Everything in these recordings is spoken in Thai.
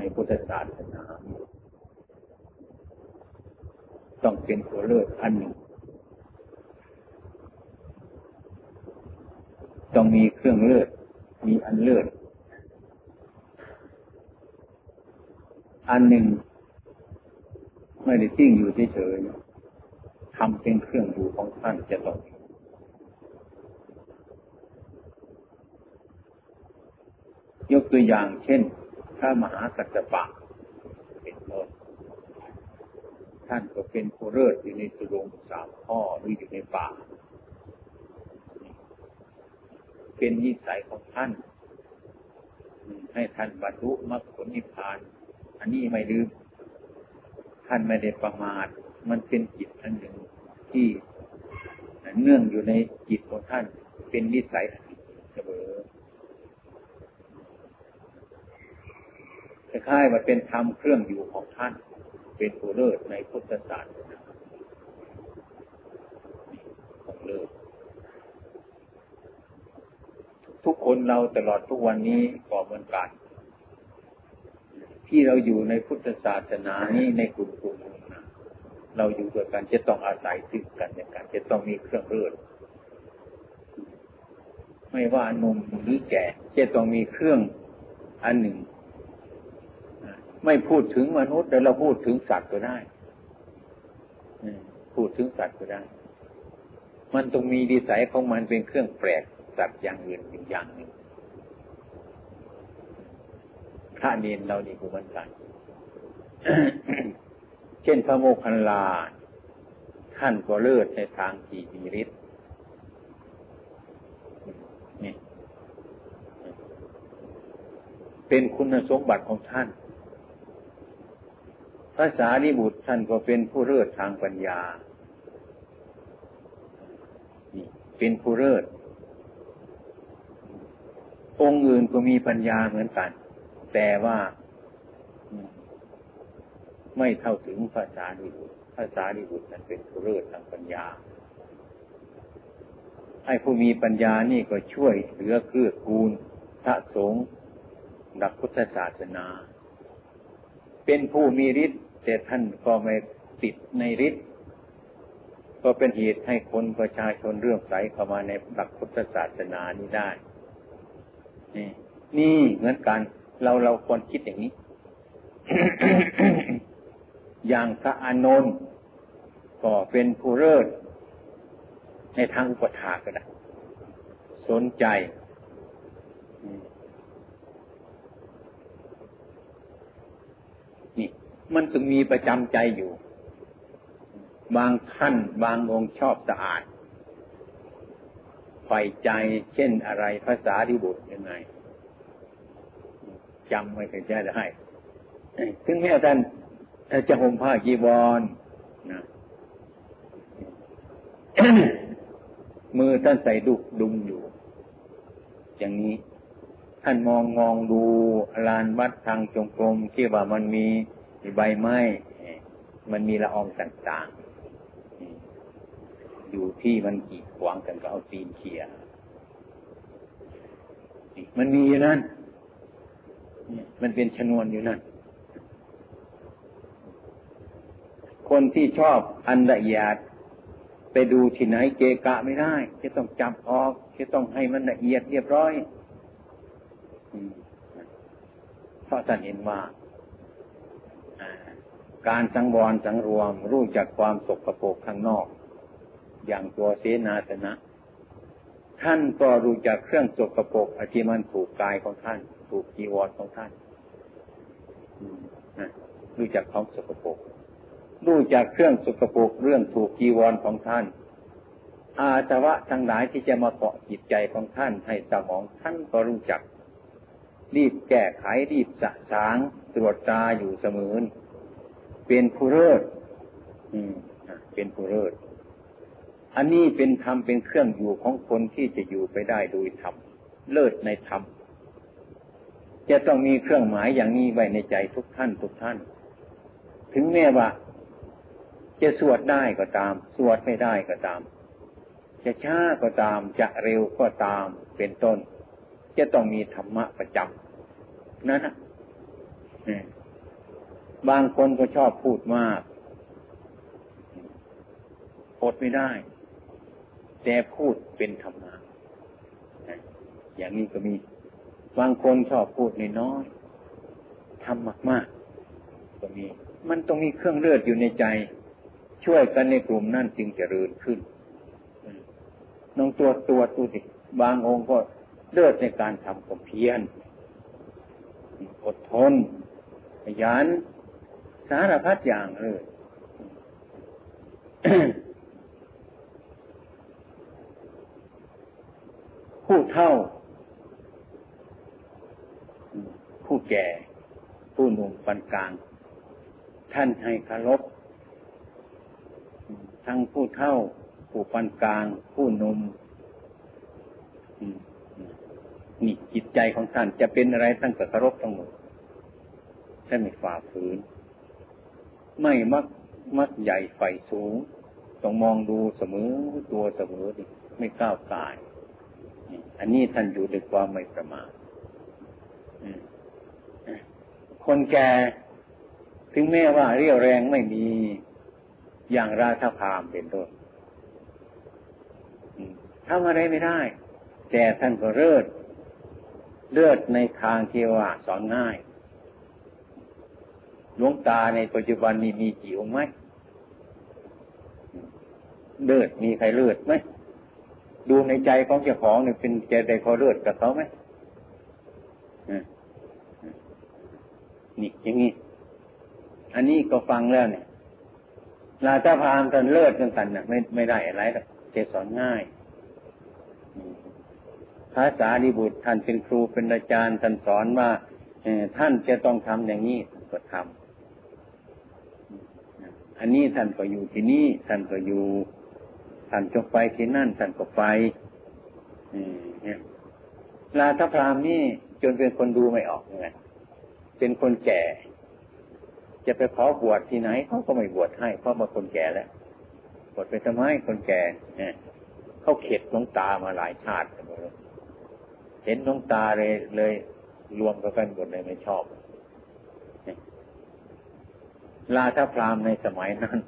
ในพุทธศาสนา ต้องเป็นตัวเลือกอันหนึ่ง ต้องมีเครื่องเลือดมีอันเลือดอันหนึ่ง ไม่ได้ทิ้งอยู่เฉยๆทำเป็นเครื่องอยู่ของท่านจะต้องยกตัวอย่างเช่น พระมหากัสสปะเป็นต้นท่านก็เป็นผู้เลิศอยู่ในสุรงสามข้อหรืออยู่ในป่า เป็นนิสัยของท่าน ให้ท่านบรรลุมรรคผลนิพพาน อันนี้ไม่ลืม ท่านไม่ได้ประมาท มันเป็นจิตอันหนึ่งที่เนื่องอยู่ในจิตของท่าน เป็นนิสัยเสมอ คล้ายๆว่าเป็นธรรมเครื่องอยู่ของท่าน เป็นผู้เลิศในพุทธศาสนาของเลิศทุกคนเราตลอดทุกวันนี้ก็เหมือนกัน ที่เราอยู่ในพุทธศาสนานี้ในกลุ่มกลุ่มนะเราอยู่ด้วยกันจะต้องอาศัยซึ่งกันและกัน จะต้องมีเครื่องเลิศไม่ว่าหนุ่มหรือแก่จะต้องมีเครื่องอันหนึ่ง ไม่พูดถึงมนุษย์แต่เราพูดถึงสัตว์ก็ได้พูดถึงสัตว์ก็ได้ มันต้องมีดีสัยของมันเป็นเครื่องแปลกสัตว์อย่างอื่นอีกอย่างหนึ่งพระเนนเรานี่ก็เหมือนกัน เช่นพระโมคคัลลา ท่านก็เลิศในทางที่มีฤทธิ์นี่ เป็นคุณสมบัติของท่าน ภาษาดิบุตรท่านก็เป็นผู้เลิศทางปัญญา เป็นผู้เลิศ องค์อื่นก็มีปัญญาเหมือนกัน แต่ว่า ไม่เท่าถึงภาษาดิบุตรภาษาดิบุตรนั้นเป็นผู้เลิศทางปัญญา ให้ผู้มีปัญญานี่ก็ช่วยเหลือเกื้อกูลพระสงฆ์ดักพุทธศาสนา เป็นผู้มีฤทธิ์ แต่ท่านก็ไม่ติดในฤทธิ์ก็เป็นเหตุให้คนประชาชนเรื่องใสเข้ามาในหลักพุทธศาสนานี้ได้ นี่นี่เหมือนกัน เราเราควรคิดอย่างนี้ อย่างพระอานนท์ก็เป็นผู้เลิศในทางอุปถาก็ได้สนใจ มันจึงมีประจำใจอยู่ บางท่านบางองค์ชอบสะอาดใฝ่ใจเช่นอะไรภาษาที่บุตรยังไงจำไม่เคยจะได้ถึงแม้ท่านจะห่มผ้ากีบอลนะมือท่านใส่ดุกดุมอยู่ อย่างนี้ ท่านมองมองดูลานวัดทางจงกรมที่ว่ามันมี ใบไม้มันมีละอองต่างๆ อยู่ที่มันกีดขวางกันก็เอาตีนเขี่ยมันมีอยู่นั่น มันเป็นชนวนอยู่นั่น คนที่ชอบอันละเอียดไปดูที่ไหนเกะกะไม่ได้ จะต้องจับออก จะต้องให้มันละเอียดเรียบร้อยเพราะท่านเห็นว่า การสังวรสังรวมรู้จักความสกปรกข้างนอก อย่างตัวเสนาสนะ ท่านก็รู้จักเครื่องสกปรกที่มันถูกกายของท่าน ถูกจีวรของท่านรู้จักของสกปรกรู้จักเครื่องสกปรกเรื่องถูกจีวรของท่าน อาสวะทั้งหลายที่จะมาเกาะจิตใจของท่านให้สมองท่านก็รู้จัก รีบแก้ไขรีบสะสางตรวจตาอยู่เสมอ เป็นผู้เลิศเป็นผู้เลิศอันนี้เป็นธรรมเป็นเครื่องอยู่ของคนที่จะอยู่ไปได้โดยธรรมเลิศในธรรมจะต้องมีเครื่องหมายอย่างนี้ไว้ในใจทุกท่านทุกท่าน ถึงแม้ว่า จะสวดได้ก็ตาม สวดไม่ได้ก็ตาม จะช้าก็ตาม จะเร็วก็ตามเป็นต้น จะต้องมีธรรมะประจำนั่นนะ บางคนก็ชอบพูดมากอดไม่ได้ แต่พูดเป็นธรรมะอย่างนี้ก็มี บางคนชอบพูดน้อยๆทำมากๆก็มี มันต้องมีเครื่องเลือดอยู่ในใจ ช่วยกันในกลุ่มนั่นจึงจเจริญขึ้นน้องตัวตัวตัวดิบางองค์ก็เลือดในการทำความเพียรอดทนขยัน สารพัดอย่างเลยผู้เท่า ผู้แก่ ผู้หนุ่มปานกลาง ท่านให้คารพทั้งผู้เท่า ผู้ปานกลาง ผู้หนุ่มนี่จิตใจของท่านจะเป็นอะไรท่านก็คารพทั้งหมดท่านไม่ฝ่าฝืน ไม่มักมักใหญ่ไฟสูง ต้องมองดูเสมอตัวเสมอไม่ก้าวกาย อันนี้ท่านอยู่ด้วยความไม่ประมาทคนแก่ถึงแม้ว่าเรี่ยวแรงไม่มีอย่างราธพามเป็นต้นทำอะไรไม่ได้ แต่ท่านก็เลิศเลือดในทางที่ว่าสอนง่าย หลวงตาในปัจจุบันนี้มีกี่องค์ไหมเลือดมีใครเลือดไหมดูในใจของเจ้าของเนี่ยเป็นใจใดพอเลือดกับเขาไหมนี่อย่างนี้ อันนี้ก็ฟังแล้วเนี่ยลาจาพามกันเลิศกันกันเนี่ยไม่ไม่ได้อะไรหรอกเจสอนง่ายภาษาดิบุตรท่านเป็นครูเป็นอาจารย์ท่านสอนว่าท่านจะต้องทำอย่างนี้ก็ทำ อันนี้ท่านก็อยู่ที่นี่ท่านก็อยู่ท่านจงไปที่นั่นท่านก็ไปเนี่ยลาทพรามนี่จนเป็นคนดูไม่ออกไงเป็นคนแก่ จะไปขอบวชที่ไหนเขาก็ไม่บวชให้เพราะมาคนแก่แล้วบวชไปทำไมคนแก่เนี่ยเขาเข็ดน้องตามาหลายชาติเลยเห็นน้องตาเลยเลย รวมกันหมดเลยไม่ชอบ ลาทพรามในสมัยนั้น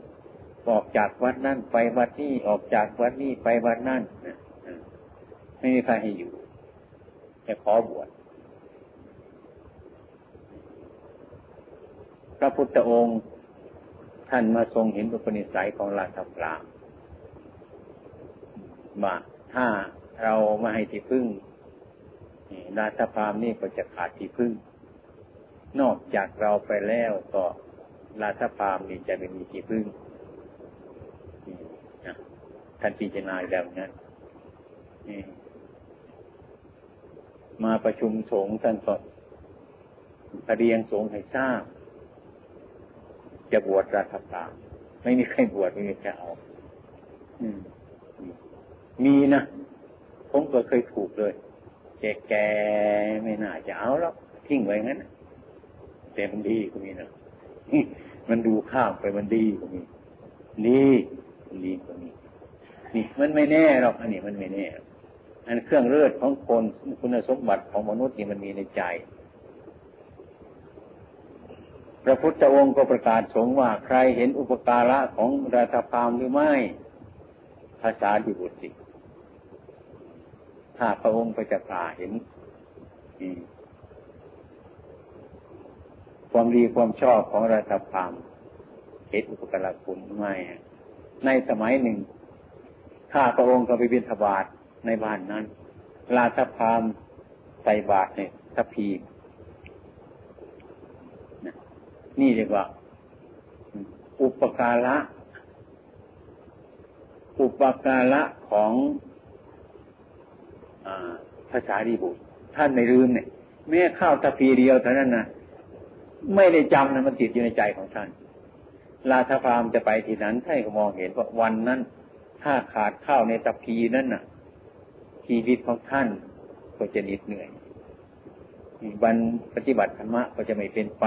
ออกจากวัดนั่นไปวัดนี้ออกจากวัดนี้ไปวัดนั่นไม่มีใครให้อยู่จะขอบวชพระพุทธองค์ท่านมาทรงเห็นบุปนิสัยของราชพรามว่าถ้าเราไม่ให้ที่พึ่งราชพรามนี่ก็จะขาดที่พึ่ง นอกจากเราไปแล้วก็ ราชพรามนี่จะไม่มีที่พึ่งท่านพิจารณาแล้วนั้นมาประชุมสงฆ์ท่านก็เรียงสงฆ์ให้ทราบ จะบวชราชพามไม่มีใครบวชไม่มีใครเอามีนะ ผมก็เคยถูกเลยแกแกไม่น่าจะเอาแล้วทิ้งไว้งั้นแต่มันดีก็มีนะ มันดูข้ามไปมันดีก็มีดีดีก็มีนี่มันไม่แน่หรอกอันนี้มันไม่แน่ อันเครื่องเลือดของคนคุณสมบัติของมนุษย์นี่มันมีในใจ พระพุทธองค์ก็ประกาศสงว่าใครเห็นอุปการะของราธพามหรือไม่ภาษาดิบุตริถ้าพระองค์ไปจะกาเห็น ความดีความชอบของราธพามเห็นอุปการะคุณไม่ในสมัยหนึ่งข้าพระองค์ก็ไปบิณฑบาตในบ้านนั้นลาทพามใส่บาตรเนี่ยทัพีนี่เรียกว่า อุปการะ อุปการะของอภาษาดีบุตรท่านไม่ลืมเนี่ยแม้ข้าวทัพีเดียวเท่านั้นนะ ไม่ได้จำนะมันติดอยู่ในใจของท่าน ลาทพามจะไปที่นั้นท่านก็มองเห็นว่าวันนั้น ถ้าขาดข้าวในตะพีนั่นน่ะ ชีวิตของท่านก็จะนิดเหนื่อยวันปฏิบัติธรรมะก็จะไม่เป็นไป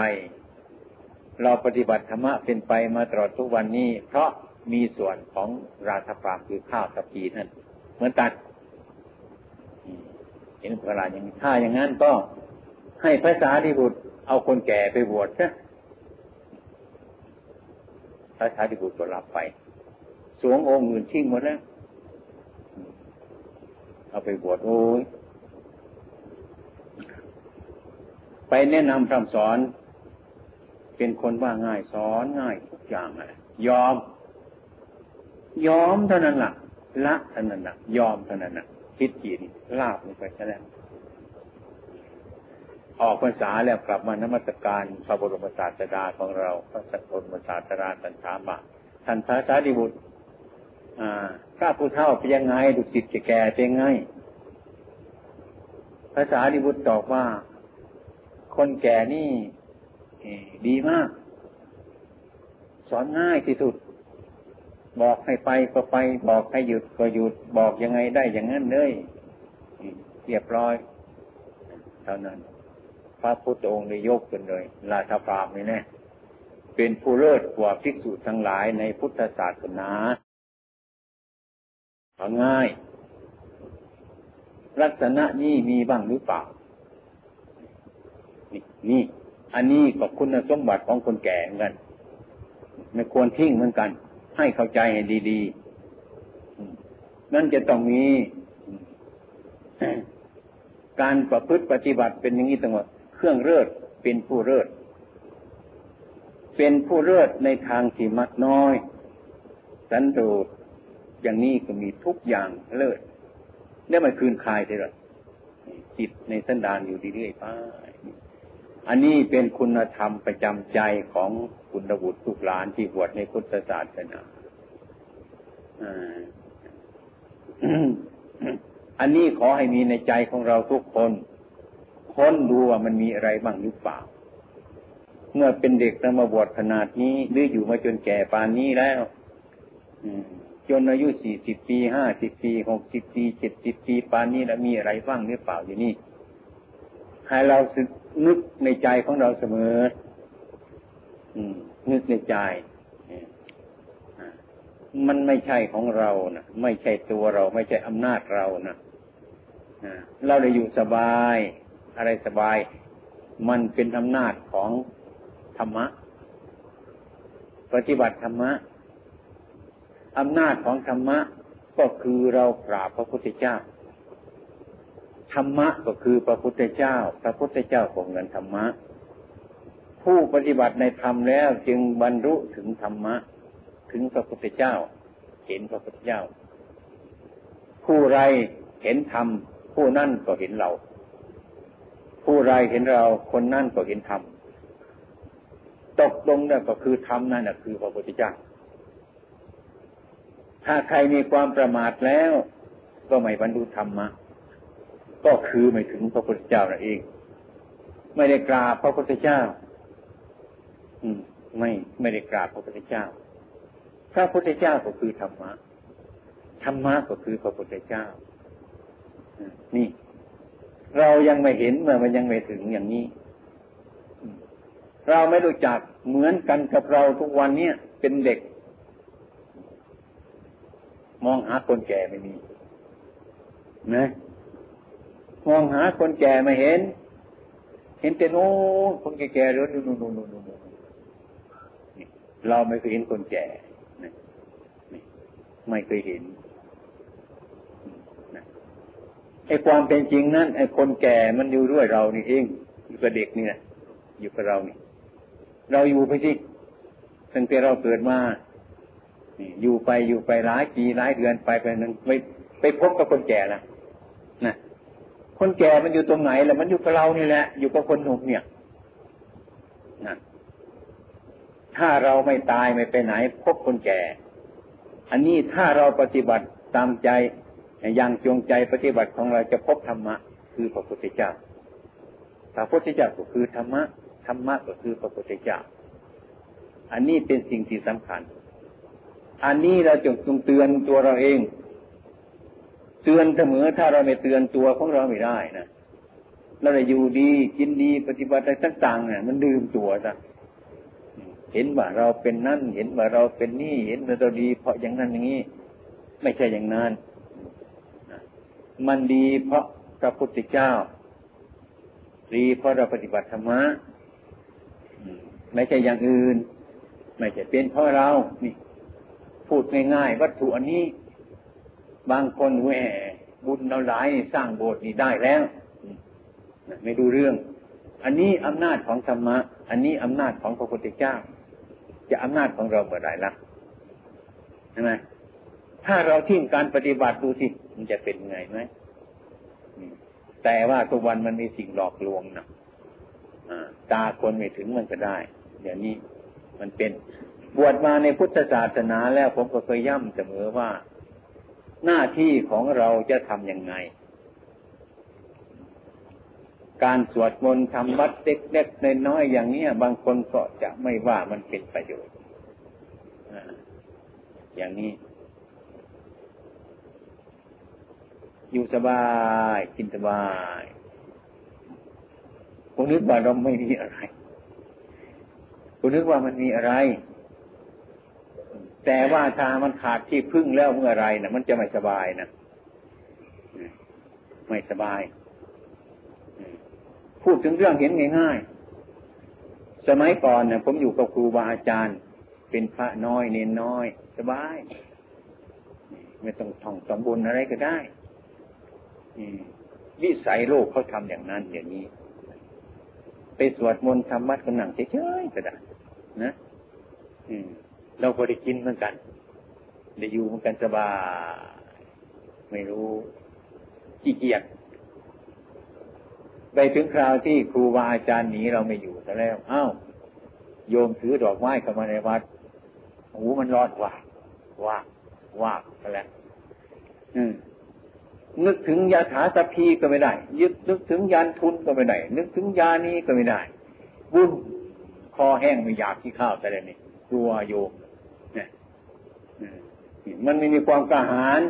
เราปฏิบัติธรรมะเป็นไปมาตลอดทุกวันนี้ เพราะมีส่วนของราธปรามคือข้าวตะพีนั่นเหมือนกันเห็นพระราอย่างนี้ถ้าอย่างนั้นก็ให้ภาษาดิบุตร เอาคนแก่ไปบวชนะพระสารีบุตรก็รับไป สวงองค์อื่นทิ้งหมดแล้ว เอาไปบวชโอ้ย ไปแนะนำคำสอน เป็นคนว่าง่ายสอนง่ายทุกอย่างเลยยอม ยอมเท่านั้นละ่ะ ละเท่านั้นละ่ะ ยอมเท่านั้นละ่ะคิดจีนลาบลงไปซะแล้ว ออกพรรษาแล้วกลับมานมัสการพระบรมศาสดาของเราพระสัตบรมศาสดาสันถามว่าท่านพระสารีบุตรข้าผู้เฒ่าเป็นยังไงดุสิตจะแก่เป็นไงภาษาดิบุตรตอบว่า คนแก่นี่ดีมาก สอนง่ายที่สุด บอกให้ไปก็ไป บอกให้หยุดก็หยุด บอกยังไงได้อย่างนั้นเลยเรียบร้อย เท่านั้น ระพุทธองค์ได้ยกกันเลย ราชพรามนี่แน่เป็นผู้เลิศกว่าภิกษุทั้งหลายในพุทธศาสนาเอาง่าย ลักษณะนี้มีบ้างหรือเปล่านี่นี่ อันนี้ก็คุณสมบัติของคนแก่เหมือนกัน ไม่ควรทิ้งเหมือนกัน ให้เข้าใจให้ดีๆ นั่นจะต้องมี การประพฤติปฏิบัติเป็นอย่างนี้ตั้งหมด รื่องเลิศเป็นผู้เลิศเป็นผู้เลิศในทางที่มักน้อย สันโดษอย่างนี้ก็มีทุกอย่างเลิศเนี่ยมันคืนคลายได้หรอจิตในสันดานอยู่เรื่อยๆไปอันนี้เป็นคุณธรรมประจำใจของคุณบุตรทุกหลานที่บวชในพุทธศาสนาอันนี้ขอให้มีในใจของเราทุกคน ค้นดูว่ามันมีอะไรบ้างหรือเปล่า เมื่อเป็นเด็กแล้วมาบวชขนาดนี้ หรืออยู่มาจนแก่ปานนี้แล้วจนอายุสี่สิบปีห้าสิบปีหกสิบปีเจ็ดสิบปีปานนี้แล้วมีอะไรบ้างหรือเปล่าอยู่นี่ให้เราสึกนึกในใจของเราเสมอ อืม นึกในใจมันไม่ใช่ของเรานะไม่ใช่ตัวเรา ไม่ใช่อำนาจเรานะเราได้อยู่สบาย อะไรสบาย มันเป็นอำนาจของธรรมะ ปฏิบัติธรรมะอำนาจของธรรมะก็คือเรากราบพระพุทธเจ้า ธรรมะก็คือพระพุทธเจ้า พระพุทธเจ้าของเงินธรรมะ ผู้ปฏิบัติในธรรมแล้วจึงบรรลุถึงธรรมะ ถึงพระพุทธเจ้า เห็นพระพุทธเจ้า ผู้ไรเห็นธรรมผู้นั่นก็เห็นเรา ผู้ไรเห็นเราคนนั่นก็เห็นธรรมตกลงนั่นก็คือธรรมนั่นคือพระพุทธเจ้าถ้าใครมีความประมาทแล้ว ก็ไม่บรรลุธรรมะก็คือไม่ถึงพระพุทธเจ้านั่นเอง ไม่ได้กราบพระพุทธเจ้า อืม ไม่ไม่ได้กราบพระพุทธเจ้า พระพุทธเจ้าก็คือธรรมะธรรมะก็คือพระพุทธเจ้านี่ เรายังไม่เห็นเมื่อมันยังไม่ถึงอย่างนี้ เราไม่รู้จักเหมือนกันกับเราทุกวันเนี้ยเป็นเด็ก มองหาคนแก่ไม่มีนะมองหาคนแก่ไม่เห็น เห็นแต่โน้คนแก่ๆเรือนู่นนู่นนู่นนู่นเราไม่เคยเห็นคนแก่ไม่เคยเห็น ไอ้ความเป็นจริงนั้นไอ้คนแก่มันอยู่ด้วยเรานี่เองอยู่กับเด็กนี่นะอยู่กับเรานี่เราอยู่ไปสิตั้งแต่เราเกิดมาอยู่ไปอยู่ไปหลายปีหลายเดือนไปไปนึงไปไปพบกับคนแก่ละนะคนแก่มันอยู่ตรงไหนล่ะมันอยู่กับเรานี่แหละ อยู่กับคนหนุ่มเนี่ยนะถ้าเราไม่ตายไม่ไปไหน พบคนแก่ อันนี้ถ้าเราปฏิบัติตามใจ ย่างจงใจปฏิบัติของเราจะพบธรรมะ คือพระพุทธเจ้าพระพุทธเจ้าก็คือธรรมะ ธรรมะก็คือพระพุทธเจ้า อันนี้เป็นสิ่งที่สำคัญ อันนี้เราจงต้องเตือนตัวเราเอง เตือนเสมอถ้าเราไม่เตือนตัวของเราไม่ได้นะเราได้อยู่ดีกินดีปฏิบัติอะไรต่างๆเนี่ยมันดื่มตัวซะเห็นว่าเราเป็นนั่น เห็นว่าเราเป็นนี่ เห็นว่าเราดี เพราะอย่างนั้นอย่างนี้ ไม่ใช่อย่างนั้น มันดีเพราะพระพุทธเจ้า ดีเพราะเราปฏิบัติธรรมะไม่ใช่อย่างอื่น ไม่ใช่เป็นเพราะเรานี่พูดง่ายๆวัตถุอันนี้ บางคนแหวบุญเราหลายสร้างโบสถ์นี่ได้แล้วไม่ดูเรื่อง อันนี้อำนาจของธรรมะ อันนี้อำนาจของพระพุทธเจ้า จะอำนาจของเราเมื่อไรล่ะใช่ไหมถ้าเราทิ้งการปฏิบัติดูสิ มันจะเป็นไงไหมแต่ว่าทุกวันมันมีสิ่งหลอกลวงนะตาคนไม่ถึงมันก็ได้เดี๋ยวนี้มันเป็นบวชมาในพุทธศาสนาแล้วผมก็เคยย่ำเสมอว่า หน้าที่ของเราจะทำยังไง การสวดมนต์ทำวัดเล็กๆน้อยๆอย่างนี้บางคนก็จะไม่ว่ามันเป็นประโยชน์อย่างนี้ อยู่สบายกินสบายคุณนึกว่าเราไม่มีอะไรคุณนึกว่ามันมีอะไร แต่ว่าถ้ามันขาดที่พึ่งแล้วเมื่อไรนะมันจะไม่สบายนะไม่สบาย พูดถึงเรื่องเห็นง่ายๆสมัยก่อนเนี่ยผมอยู่กับครูบาอาจารย์ เป็นพระน้อยเนนน้อย สบาย ไม่ต้องท่องสมบุญอะไรก็ได้ วิสัยโลกเขาทำอย่างนั้นอย่างนี้ ไปสวดมนต์ทำวัดกันหนังเฉยๆก็ได้นะเราก็ได้กินเหมือนกันได้อยู่เหมือนกันสบายไม่รู้ขี้เกียจไปถึงคราวที่ครูบาอาจารย์หนีเราไม่อยู่ซะแล้วอ้าวโยมถือดอกไม้เข้ามาในวัดหูมันร้อนว่าว่าว่ากันแล้วอืม นึกถึงยาถาสพีก็ไม่ได้ ยึดนึกถึงยานทุนก็ไม่ได้ นึกถึงยานี้ก็ไม่ได้วุ่นคอแห้งไม่อยากที่ข้าวแต่เดี๋ยวนี้กลัวโยมเนี่ยมันไม่มีความกล้าหาญ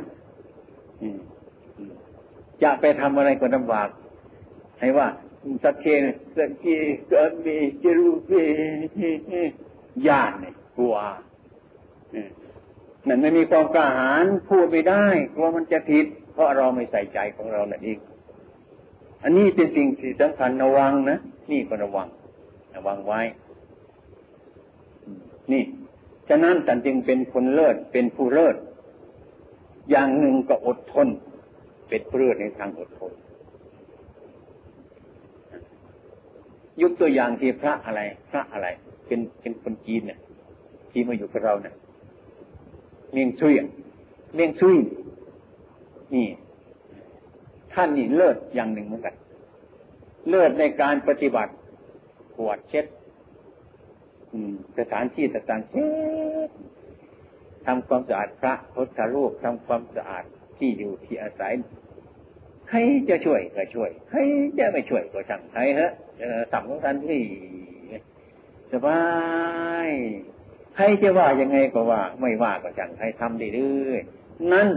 จะไปทำอะไรก็ลำบาก ให้ว่าสักเคสักเคกิดมีจรูเปญาณเนี่ยกลัวนั่นไม่มีความกล้าหาญพูดไม่ได้กลัวมันจะผิด เพราะเราไม่ใส่ใจของเรานั่นเองอันนี้เป็นสิ่งที่สำคัญระวังนะนี่ก็ระวัง ระวังไว้ นี่ ฉะนั้นท่านจึงเป็นคนเลิศเป็นผู้เลิศอย่างหนึ่งก็อดทน เป็นผู้เลิศในทางอดทนยุคตัวอย่างที่พระอะไร พระอะไร เป็นเป็นคนจีนเนี่ยที่มาอยู่กับเราเนี่ยเมียงซุยเมียงซุย นี่ท่านนี่เลิศอย่างหนึ่งเหมือนกัน เลิศในการปฏิบัติปวดเช็ดสถานที่ต่างๆเช็ดทำความสะอาดพระพุทธรูปทำความสะอาดที่อยู่ที่อาศัยใครจะช่วยก็ช่วยใครจะไม่ช่วยก็ช่างใครฮะทำของท่านที่สบายใครจะว่ายังไงก็ว่า ไม่ว่าก็ช่างใครทำดีด้วยนั่น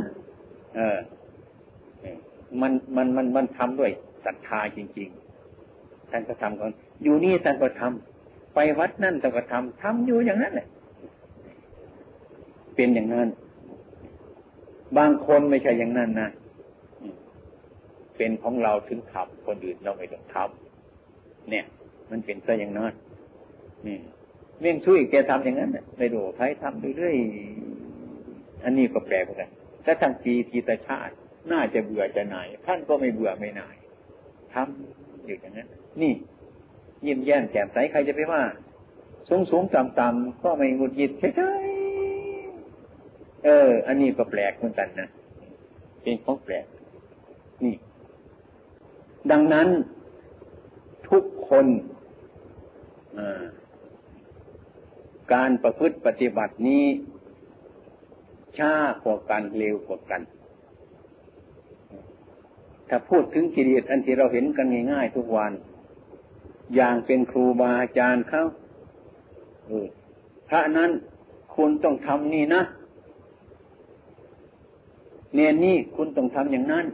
เออ มันมันมันมันทำด้วยศรัทธาจริง ๆ ท่านก็ทำก่อนอยู่นี่ท่านก็ทำไปวัดนั่นท่านก็ทำทำอยู่อย่างนั้นแหละเป็นอย่างนั้น บางคนไม่ใช่อย่างนั้นนะเป็นของเราถึงขับ คนอื่นเราไม่ต้องทำเนี่ย มันเป็นซะอย่างนั้นนี่เมี่ยงช่วยแกทำอย่างนั้นไม่รู้ใครทำเรื่อยๆอันนี้ก็แปลกเหมือนกันถ้าทั้งปีทีตชาติ น่าจะเบื่อจะหน่าย ท่านก็ไม่เบื่อไม่หน่ายทำอยู่อย่างนั้น นี่ยิ้มแย้มแจ่มใสใครจะไปว่า สูงสูงต่ำต่ำก็ไม่งุดหงิดเฉยเออ อันนี้ก็แปลกเหมือนกันนะเป็นของแปลก นี่ ดังนั้นทุกคนการประพฤติปฏิบัตินี้ช้ากว่ากันเร็วกว่ากัน ถ้าพูดถึงกิเลสอันที่เราเห็นกันง่ายๆทุกวัน อย่างเป็นครูบาอาจารย์เขาพระนั้นคุณต้องทำนี่นะเนียนนี่คุณต้องทำอย่างนั้น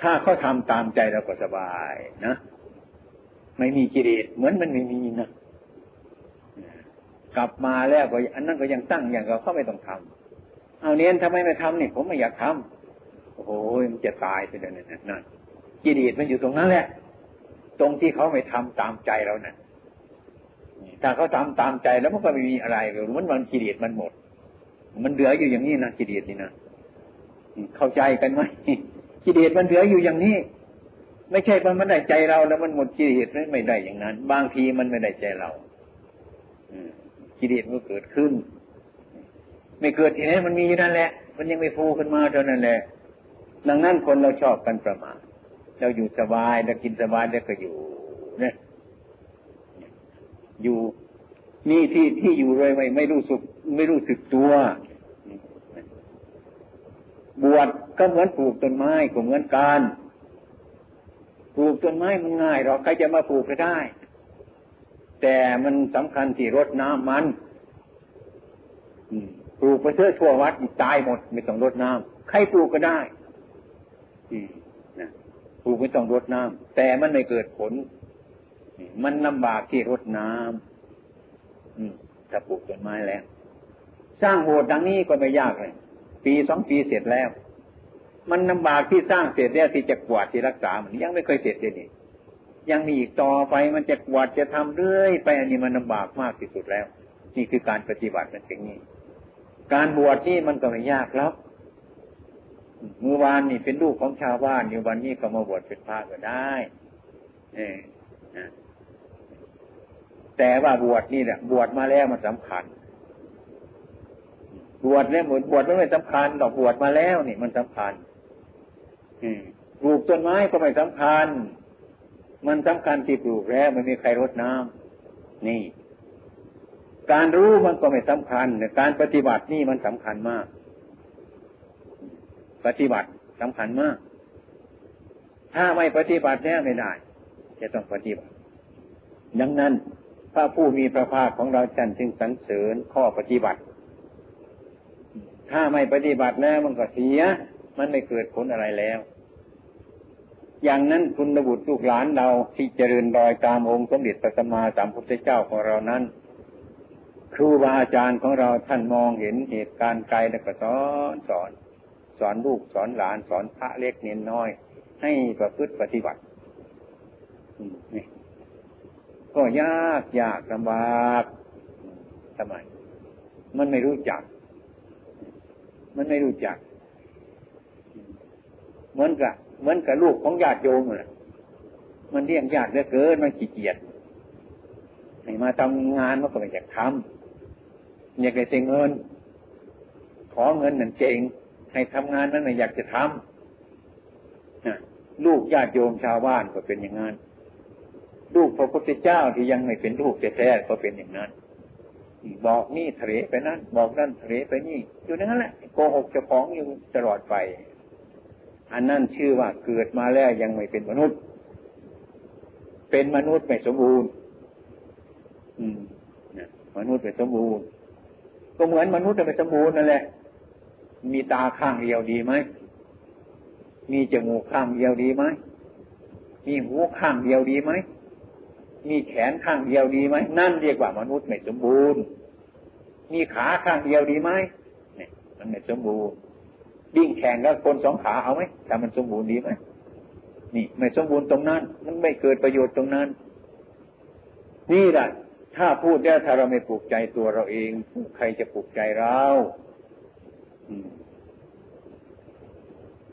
ถ้าเขาทำตามใจเราก็สบายนะ ไม่มีกิเลสเหมือนมันไม่มีนะ กลับมาแล้วก็อันนั้นก็ยังตั้งอย่างเราเขาไม่ต้องทำเอาเนียนทำไมไม่ทำนี่ผมไม่อยากทำ โอ้โหมันจะตายไปเลยนั่นนั่นกิเลสมันอยู่ตรงนั้นแหละ ตรงที่เขาไม่ทำตามใจเรานะ่ะถ้าเขาทำตามใจแล้วมันก็ไม่มีอะไรเลยมันมันกิเลสมันหมด มันเหลืออยู่อย่างนี้นะกิเลสนี่นะเข้าใจกันไหมกิเลสมันเหลืออยู่อย่างนี้ ไม่ใช่มันได้ใจเราแล้วมันหมดกิเลสไม่ได้อย่างนั้น บางทีมันไม่ได้ใจเรากิเลสมันเกิดขึ้น ไม่เกิดที่ไหนมันมีอยู่นั่นแหละ มันยังไม่ฟูขึ้นมาเท่านั้นแหละ ดังนั้นคนเราชอบกันประมาทเราอยู่สบายเรากินสบายแล้วก็อยู่เนี่ยอยู่นี่ที่ที่อยู่เลยไม่ไม่รู้สึก ไม่รู้สึกตัว บวชก็เหมือนปลูกต้นไม้ก็เหมือนกันปลูกต้นไม้มันง่ายหรอกใครจะมาปลูกก็ได้ แต่มันสำคัญที่รดน้ำมันปลูกไปเชื่อทั่ววัดตายหมด ไม่ต้องรดน้ำใครปลูกก็ได้ ปลูกไม่ต้องรดน้ำแต่มันไม่เกิดผล มันลำบากที่รดน้ำถ้าปลูกต้นไม้แล้ว สร้างโบสถ์ดังนี้ก็ไม่ยากเลย ปีสองปีเสร็จแล้ว มันลำบากที่สร้างเสร็จแล้วที่จะกวาดที่รักษามันยังไม่เคยเสร็จเลยนี่ยังมีอีกต่อไปมันจะกวาดจะทำเรื่อย ไปอันนี้มันลำบากมากที่สุดแล้ว นี่คือการปฏิบัติมันเป็นนี้ การบวชนี่มันก็ไม่ยากครับ เมื่อวานนี่เป็นลูกของชาวบ้านอยู่วันนี้ก็มาบวชเป็นพระก็ได้เออแต่ว่าบวชนี่แหละบวชมาแล้วมันสำคัญ บวชเนี่ยบวชไม่สำคัญดอกบวชมาแล้วนี่มันสำคัญปลูกต้นไม้ก็ไม่สำคัญ มันสำคัญที่ปลูกแล้วมันมีใครรดน้ำนี่ การรู้มันก็ไม่สำคัญแต่การปฏิบัตินี่มันสำคัญมาก ปฏิบัติสำคัญมาก ถ้าไม่ปฏิบัติแล้วไม่ได้ จะต้องปฏิบัติ ดังนั้นพระผู้มีพระภาคของเราจันจึงสรรเสริญข้อปฏิบัติ ถ้าไม่ปฏิบัติแล้วมันก็เสีย มันไม่เกิดผลอะไรแล้ว อย่างนั้นคุณบุตรลูกหลานเราที่เจริญรอยตามองค์สมเด็จพระสัมมาสัมพุทธเจ้าของเรานั้นครูบาอาจารย์ของเราท่านมองเห็นเหตุการณ์ไกลแล้วก็สอนสอน สอนลูกสอนหลานสอนพระเล็กเน้นน้อย ให้ประพฤติปฏิบัตินี่ก็ยากยากลำบากทำไมมันไม่รู้จัก มันไม่รู้จัก เหมือนกับเหมือนกับลูกของญาติโยมเลยมันเลี้ยงญาติเหลือเกินมันขี้เกียจให้มาทำงานมันก็ไม่อยากทำอยากได้เงิน ขอเงินนั่นเจง ให้ทำงานนั้นอยากจะทำลูกญาติโยมชาวบ้านก็เป็นอย่างนั้นลูกพระพุทธเจ้าที่ยังไม่เป็นลูกแท้ๆก็เป็นอย่างนั้นบอกนี่ทะเลไปนั่นบอกนั่นทะเลไปนี่ อยู่นั่นแหละโกหกเจ้าของอยู่ตลอดไป อันนั้นชื่อว่าเกิดมาแล้วยังไม่เป็นมนุษย์ เป็นมนุษย์ไม่สมบูรณ์ อืมมนุษย์ไม่สมบูรณ์ ก็เหมือนมนุษย์ไม่สมบูรณ์นั่นแหละ มีตาข้างเดียวดีไหม มีจมูกข้างเดียวดีไหม มีหูข้างเดียวดีไหม มีแขนข้างเดียวดีไหม นั่นเรียกว่ามนุษย์ไม่สมบูรณ์ มีขาข้างเดียวดีไหมเนี่ย มันไม่สมบูรณ์วิ่งแข่งกับคนสองขาเอาไหมถ้ามันสมบูรณ์ดีไหมนี่ไม่สมบูรณ์ตรงนั้น มันไม่เกิดประโยชน์ตรงนั้น นี่แหละถ้าพูดได้ถ้าเราไม่ปลูกใจตัวเราเอง ใครจะปลูกใจเรา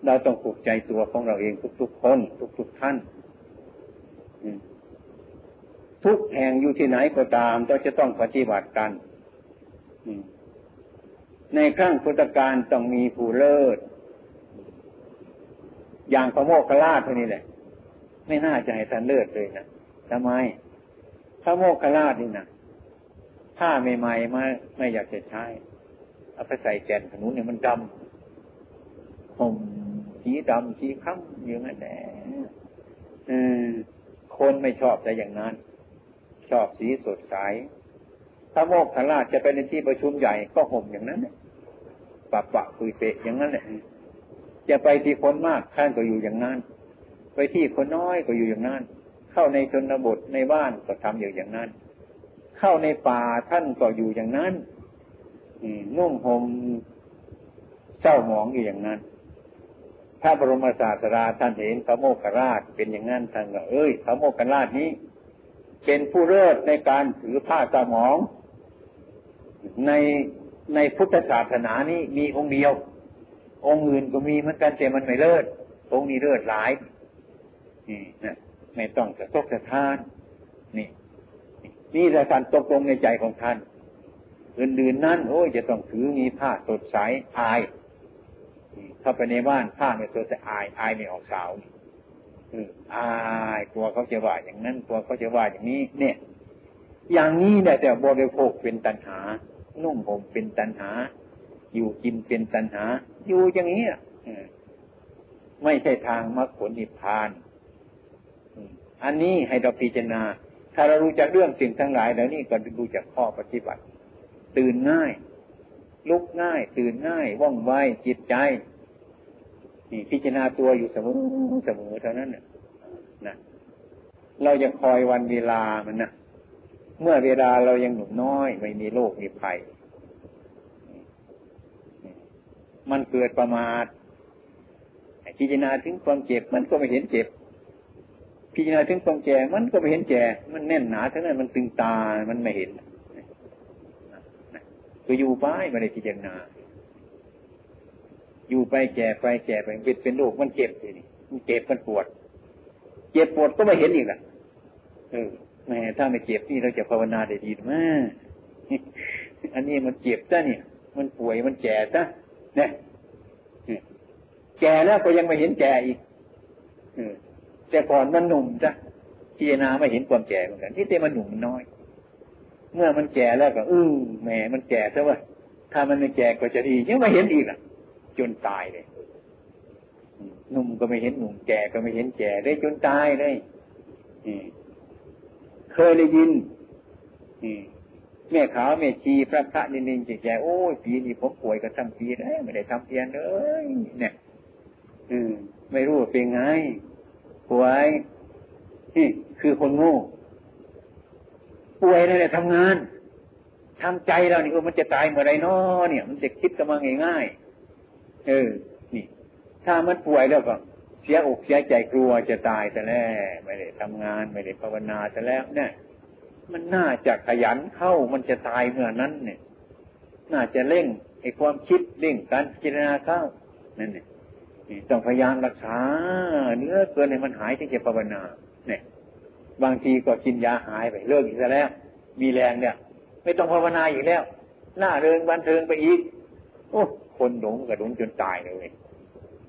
เราต้องปลูกใจตัวของเราเองทุกๆคน ทุกๆท่านทุกแห่งอยู่ที่ไหนก็ตามเราจะต้องปฏิบัติกันในครั้งพุทธกาลต้องมีผู้เลิศ อย่างพระโมคคัลลาท่านี้แหละ ไม่น่าจะให้ท่านเลิศเลยนะทำไมพระโมคคัลลานี่นะผ้าใหม่ๆมาไม่อยากจะใช้ เอาไปใส่แกนขนุนเนี่ยมันดำผมสีดำสีค้ำอยู่นั่นแหละคนไม่ชอบแต่อย่างนั้น ชอบสีสดใสถ้าโมกขลาชจะไปในที่ประชุมใหญ่ก็ห่มอย่างนั้นปะปะคุยเปะอย่างนั้นแหละจะไปที่คนมากท่านก็อยู่อย่างนั้น ไปที่คนน้อยก็อยู่อย่างนั้น เข้าในชนบทในบ้านก็ทำอยู่อย่างนั้น เข้าในป่าท่านก็อยู่อย่างนั้น นุ่งห่มเศร้าหมองอยู่อย่างนั้นพระบรมศาสดาท่านเห็นพระโมคคราชเป็นอย่างนั้นท่านก็เอ้ยพระโมคคราชนี้ เป็นผู้เลิศในการถือผ้าสมอง ในในพุทธศาสนานี้มีองค์เดียว องค์อื่นก็มีเหมือนกันแต่มันไม่เลิศองค์นี้เลิศหลายนี่นะไม่ต้องจะตกจะทาน นี่นี่แหละการตกลงในใจของท่าน อื่นๆนั้นโอ้ยจะต้องถือมีผ้าสดใสอายเข้าไปในบ้านผ้าไม่สดใสอายอายไม่ออกสาวอายกลัวเขาจะว่าอย่างนั้นกลัวเขาจะว่าอย่างนี้ เนี่ย อย่างนี้เนี่ยแต่บริโภคเป็นตัณหานุ่งผมเป็นตัณหา อยู่กินเป็นตัณหา อยู่อย่างนี้ไม่ใช่ทางมรรคผลนิพพานอันนี้ให้เราพิจารณา ถ้าเรารู้จักเรื่องสิ่งทั้งหลายแล้วนี่ก็ดูจากข้อปฏิบัติ ตื่นง่าย ลุกง่าย ตื่นง่าย ว่องไวจิตใจ นี่พิจารณาตัวอยู่เสมอเสมอเท่านั้นนะเราจะคอยวันเวลามันนะเมื่อเวลาเรายังหนุ่มน้อย ไม่มีโรคมีภัยมันเกิดประมาทพิจารณาถึงความเจ็บมันก็ไม่เห็นเจ็บ พิจารณาถึงความแก่มันก็ไม่เห็นแก่ มันแน่นหนาทั้งนั้นมันตึงตา มันไม่เห็น ก็อยู่ไปไม่ได้พิจารณา อยู่ไปแก่ไปแก่ไปเป็นเป็นโรคมันเจ็บทีนี่มันเจ็บมันปวด เจ็บปวดก็ไม่เห็นอีกล่ะเออแม่ถ้าไม่เจ็บนี่เราจะภาวนาได้ดีมากอันนี้มันเจ็บซะเนี่ย มันป่วยมันแก่ซะเนี่ยแก่แล้วก็ยังไม่เห็นแก่อีกแต่ก่อนมันหนุ่มจ้ะพิจารณาไม่เห็นความแก่เหมือนกันที่เตมันหนุ่มมันน้อย เมื่อมันแก่แล้วก็อือแหมมันแก่ซะว่าถ้ามันไม่แก่ก็จะดียังไม่เห็นอีกอะ จนตายเลยหนุ่มก็ไม่เห็นหนุ่มแก่ก็ไม่เห็นแก่ได้จนตายเลยเคยได้ยินแม่ขาวแม่ชีพระพระนินนินจิตใจโอ้ยปีนี้ผมป่วยกันทั้งปีเลยไม่ได้ทำเพียนเลยเนี่ย อืม ไม่รู้ว่าเป็นไงป่วยนี่คือคนโง่ ป่วยนั่นแหละทำงานทำใจเรานี่มันจะตายเมื่อไรนาะเนี่ย มันจะคิดกันมาง่ายๆเออ นี่ ถ้ามันป่วยแล้วก็เสียอกเสียใจกลัวจะตายแต่แล้วไม่ได้ทำงานไม่ได้ภาวนาแต่แล้ว เนี่ย มันน่าจะขยันเข้ามันจะตายเมื่อนั้น เนี่ย น่าจะเร่งไอ้ความคิดเร่งการพิจารณาเข้านั่นเนี่ยต้องพยายามรักษาเนื้อเกินให้มันหายที่จะภาวนา บางทีก็กินยาหายไปเลิกอีกแล้ว มีแรงเนี่ย ไม่ต้องภาวนาอีกแล้วหน้าเริงบันเทิงไปอีก โอ้คนหลงก็หลงจนตายเลย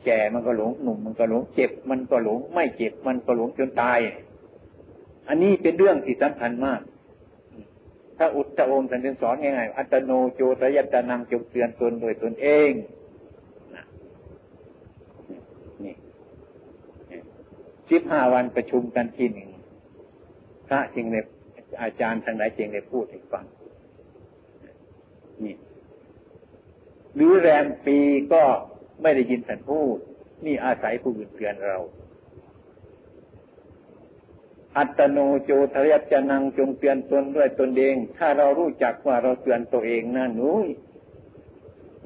แก่มันก็หลงหนุ่มมันก็หลง เจ็บมันก็หลง ไม่เจ็บมันก็หลงจนตาย อันนี้เป็นเรื่องที่สำคัญมาก ถ้าอุตตะโอมท่านสอนง่ายๆอัตโนโจตยัตนังจงเตือนตนโดยตนเองสิบห้าวันประชุมกันทีหนึ่ง พระจึงได้อาจารย์ทางไหนจึงได้พูดให้ฟังนี่หรือแรมปีก็ไม่ได้ยินท่านพูด นี่อาศัยผู้อื่นเตือนเรา อัตโนโจทยัจนังจงเตือนตนด้วยตนเอง ถ้าเรารู้จักว่าเราเตือนตัวเองนั่นนุ้ย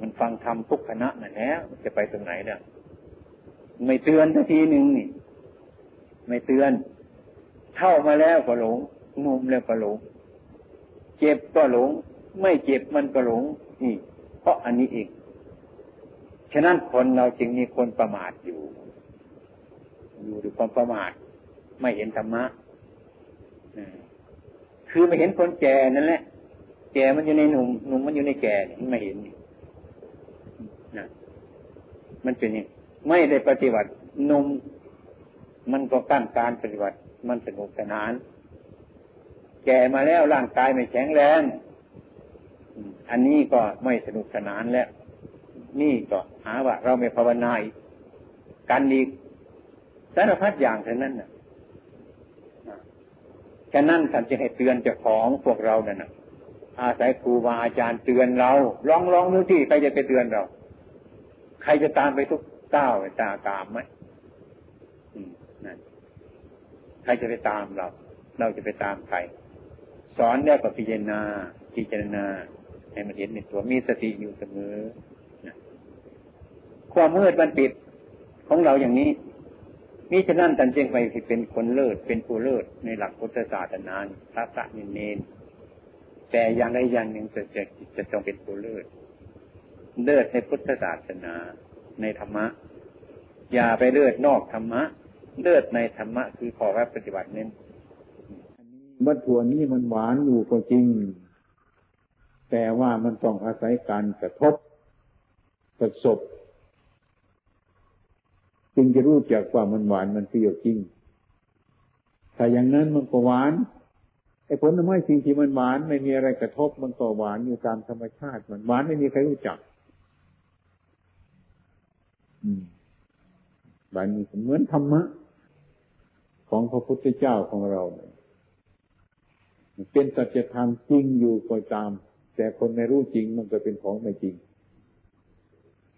มันฟังธรรมทุกคณะนั่นแล้วจะไปตรงไหนเนี่ยไม่เตือนทีหนึ่งนี่ ไม่เตือน เท่ามาแล้วก็หลงนุ่มแล้วก็หลง เจ็บก็หลง ไม่เจ็บมันก็หลงนี่เพราะอันนี้เองฉะนั้นคนเราจึงมีคนประมาทอยู่ อยู่ด้วยความประมาท ไม่เห็นธรรมะคือไม่เห็นคนแก่นั่นแหละ แก่มันอยู่ในหนุ่มหนุ่มมันอยู่ในแก่ไม่เห็นนะมันเป็นอย่างไม่ได้ปฏิบัติหนุ่มมันก็กั้นการปฏิบัติ มันสนุกสนาน แก่มาแล้วร่างกายไม่แข็งแรง อันนี้ก็ไม่สนุกสนานแล้ว นี่ก็หาว่า เราไม่ภาวนาอีกกันอีกสารพัดอย่างเท่านั้นนะแค่นั้นท่านจะให้เตือนเจ้าของพวกเราเนี่ยนะอาศัยครูบาอาจารย์เตือนเรา ลองลองดูที่ใครจะไปเตือนเรา ใครจะตามไปทุกก้าวตาตามไหมนั่น ใครจะไปตามเรา เราจะไปตามใคร สอนแล้วก็พิจารณา พิจารณา ให้มันเห็นในตัวมีสติอยู่เสมอความมืดมันปิดของเราอย่างนี้มิฉะนั้นตันเจงไปเป็นคนเลิศเป็นผู้เลิศในหลักพุทธศาสนาพระพระนิเนนแต่อย่างใดอย่างหนึ่งจะจะจะต้องเป็นผู้เลิศเลิศในพุทธศาสนาในธรรมะ อย่าไปเลิศนอกธรรมะ เลิศในธรรมะคือขอรับปฏิบัติเน้นวัตถุนี้มันหวานอยู่ก็จริง แต่ว่ามันต้องอาศัยการกระทบประสบ จึงจะรู้จักว่ามันหวานมันเปรี้ยวจริง ถ้าอย่างนั้นมันก็หวานไอ้ผลไม้สิ่งที่มันหวานไม่มีอะไรกระทบมันก็หวานอยู่ตามธรรมชาติ มันหวานไม่มีใครรู้จัก อืมหวานเหมือนธรรมะ ของพระพุทธเจ้าของเราเป็นสัจธรรมจริงอยู่ก็ตาม แต่คนไม่รู้จริงมันก็เป็นของไม่จริง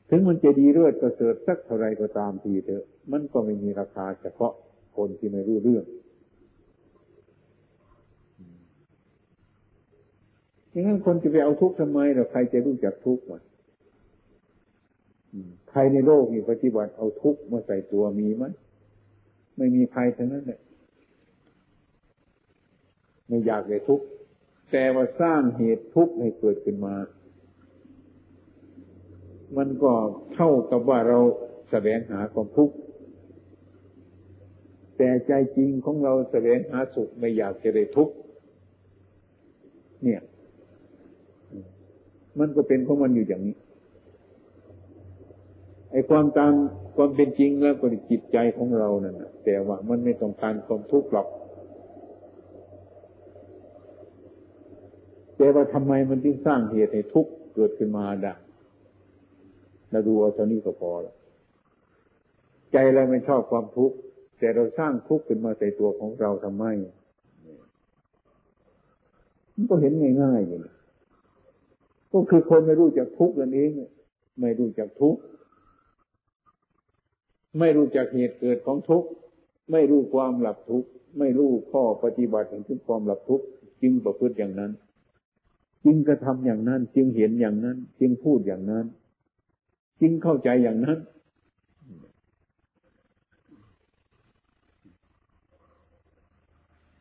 ถึงมันจะดีเลิศประเสริฐสักเท่าไรก็ตามทีเถอะ มันก็ไม่มีราคาเฉพาะคนที่ไม่รู้เรื่องอย่างนั้นคนจะไปเอาทุกข์ทำไมเราใครจะรู้จักทุกข์วะใครในโลกมีปฏิบัติเอาทุกข์มาใส่ตัวมีไหม ไม่มีใครทั้งนั้นเลยไม่อยากเลยทุกข์แต่ว่าสร้างเหตุทุกข์ให้เกิดขึ้นมา มันก็เท่ากับว่าเราแสวงหาความทุกข์แต่ใจจริงของเราแสวงหาสุขไม่อยากจะได้ทุกข์เนี่ย มันก็เป็นของมันอยู่อย่างนี้ อ้ความตามความเป็นจริงแล้วก็จิตใจของเรานั่นแต่ว่ามันไม่ต้องการความทุกข์หรอกแต่ว่าทำไมมันจึงสร้างเหตุให้ทุกข์เกิดขึ้นมาได้เราดูเอาเท่านี้ก็พอแล้วใจเราไม่ชอบความทุกข์แต่เราสร้างทุกข์ขึ้นมาใส่ตัวของเราทำไมมันก็เห็นง่ายๆอย่างนี้ก็คือคนไม่รู้จักทุกข์นั่นเองไม่รู้จักทุกข์ ไม่รู้จักเหตุเกิดของทุกข์ไม่รู้ความหลับทุกข์ไม่รู้ข้อปฏิบัติถึงความหลับทุกข์จึงประพฤติอย่างนั้น จึงกระทำอย่างนั้น จึงเห็นอย่างนั้น จึงพูดอย่างนั้น จึงเข้าใจอย่างนั้น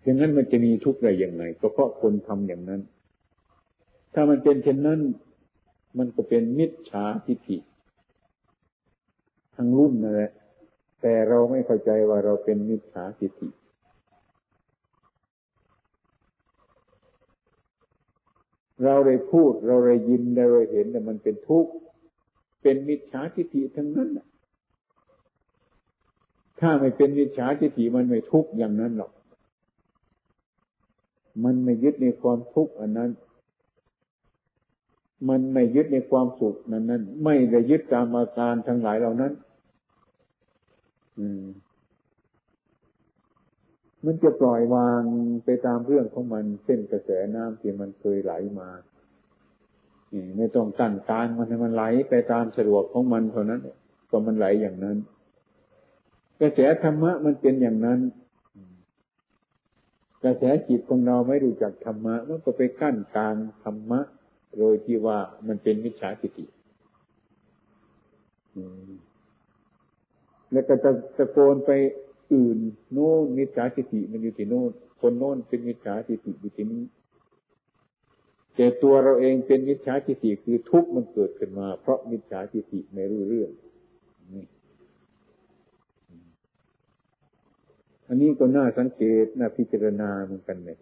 อย่างนั้นมันจะมีทุกข์ได้อย่างไรก็เพราะคนทำอย่างนั้น ถ้ามันเป็นเช่นนั้น มันก็เป็นมิจฉาทิฏฐิทั้งรุ่นนั่นแหละ แต่เราไม่เข้าใจว่าเราเป็นมิจฉาทิฏฐิเราได้พูดเราได้ยินเราได้เห็นแต่มันเป็นทุกข์เป็นมิจฉาทิฏฐิทั้งนั้นถ้าไม่เป็นมิจฉาทิฏฐิมันไม่ทุกข์อย่างนั้นหรอก มันไม่ยึดในความทุกข์อันนั้น มันไม่ยึดในความสุขนั้นนั้น ไม่ได้ยึดตามอาการทั้งหลายเหล่านั้น มันจะปล่อยวางไปตามเรื่องของมันเส้นกระแสน้ำที่มันเคยไหลมาไม่ต้องกั้นการมันให้มันไหลไปตามสะดวกของมันเท่านั้นก็มันไหลอย่างนั้น กระแสธรรมะมันเป็นอย่างนั้น กระแสจิตของเราไม่รู้จักธรรมะมันก็ไปกั้นการธรรมะ โดยที่ว่ามันเป็นมิจฉาทิฏฐิ แล้วก็ตะตะโกนไปอื่นโน่นมิจฉาทิฏฐิมันอยู่ที่โน่นคนโน่นเป็นมิจฉาทิฏฐิอยู่ที่นี้แต่ตัวเราเองเป็นมิจฉาทิฏฐิคือทุกข์มันเกิดขึ้นมา เพราะมิจฉาทิฏฐิไม่รู้เรื่องนี่อันนี้ก็น่าสังเกตน่าพิจารณาเหมือนกันเลย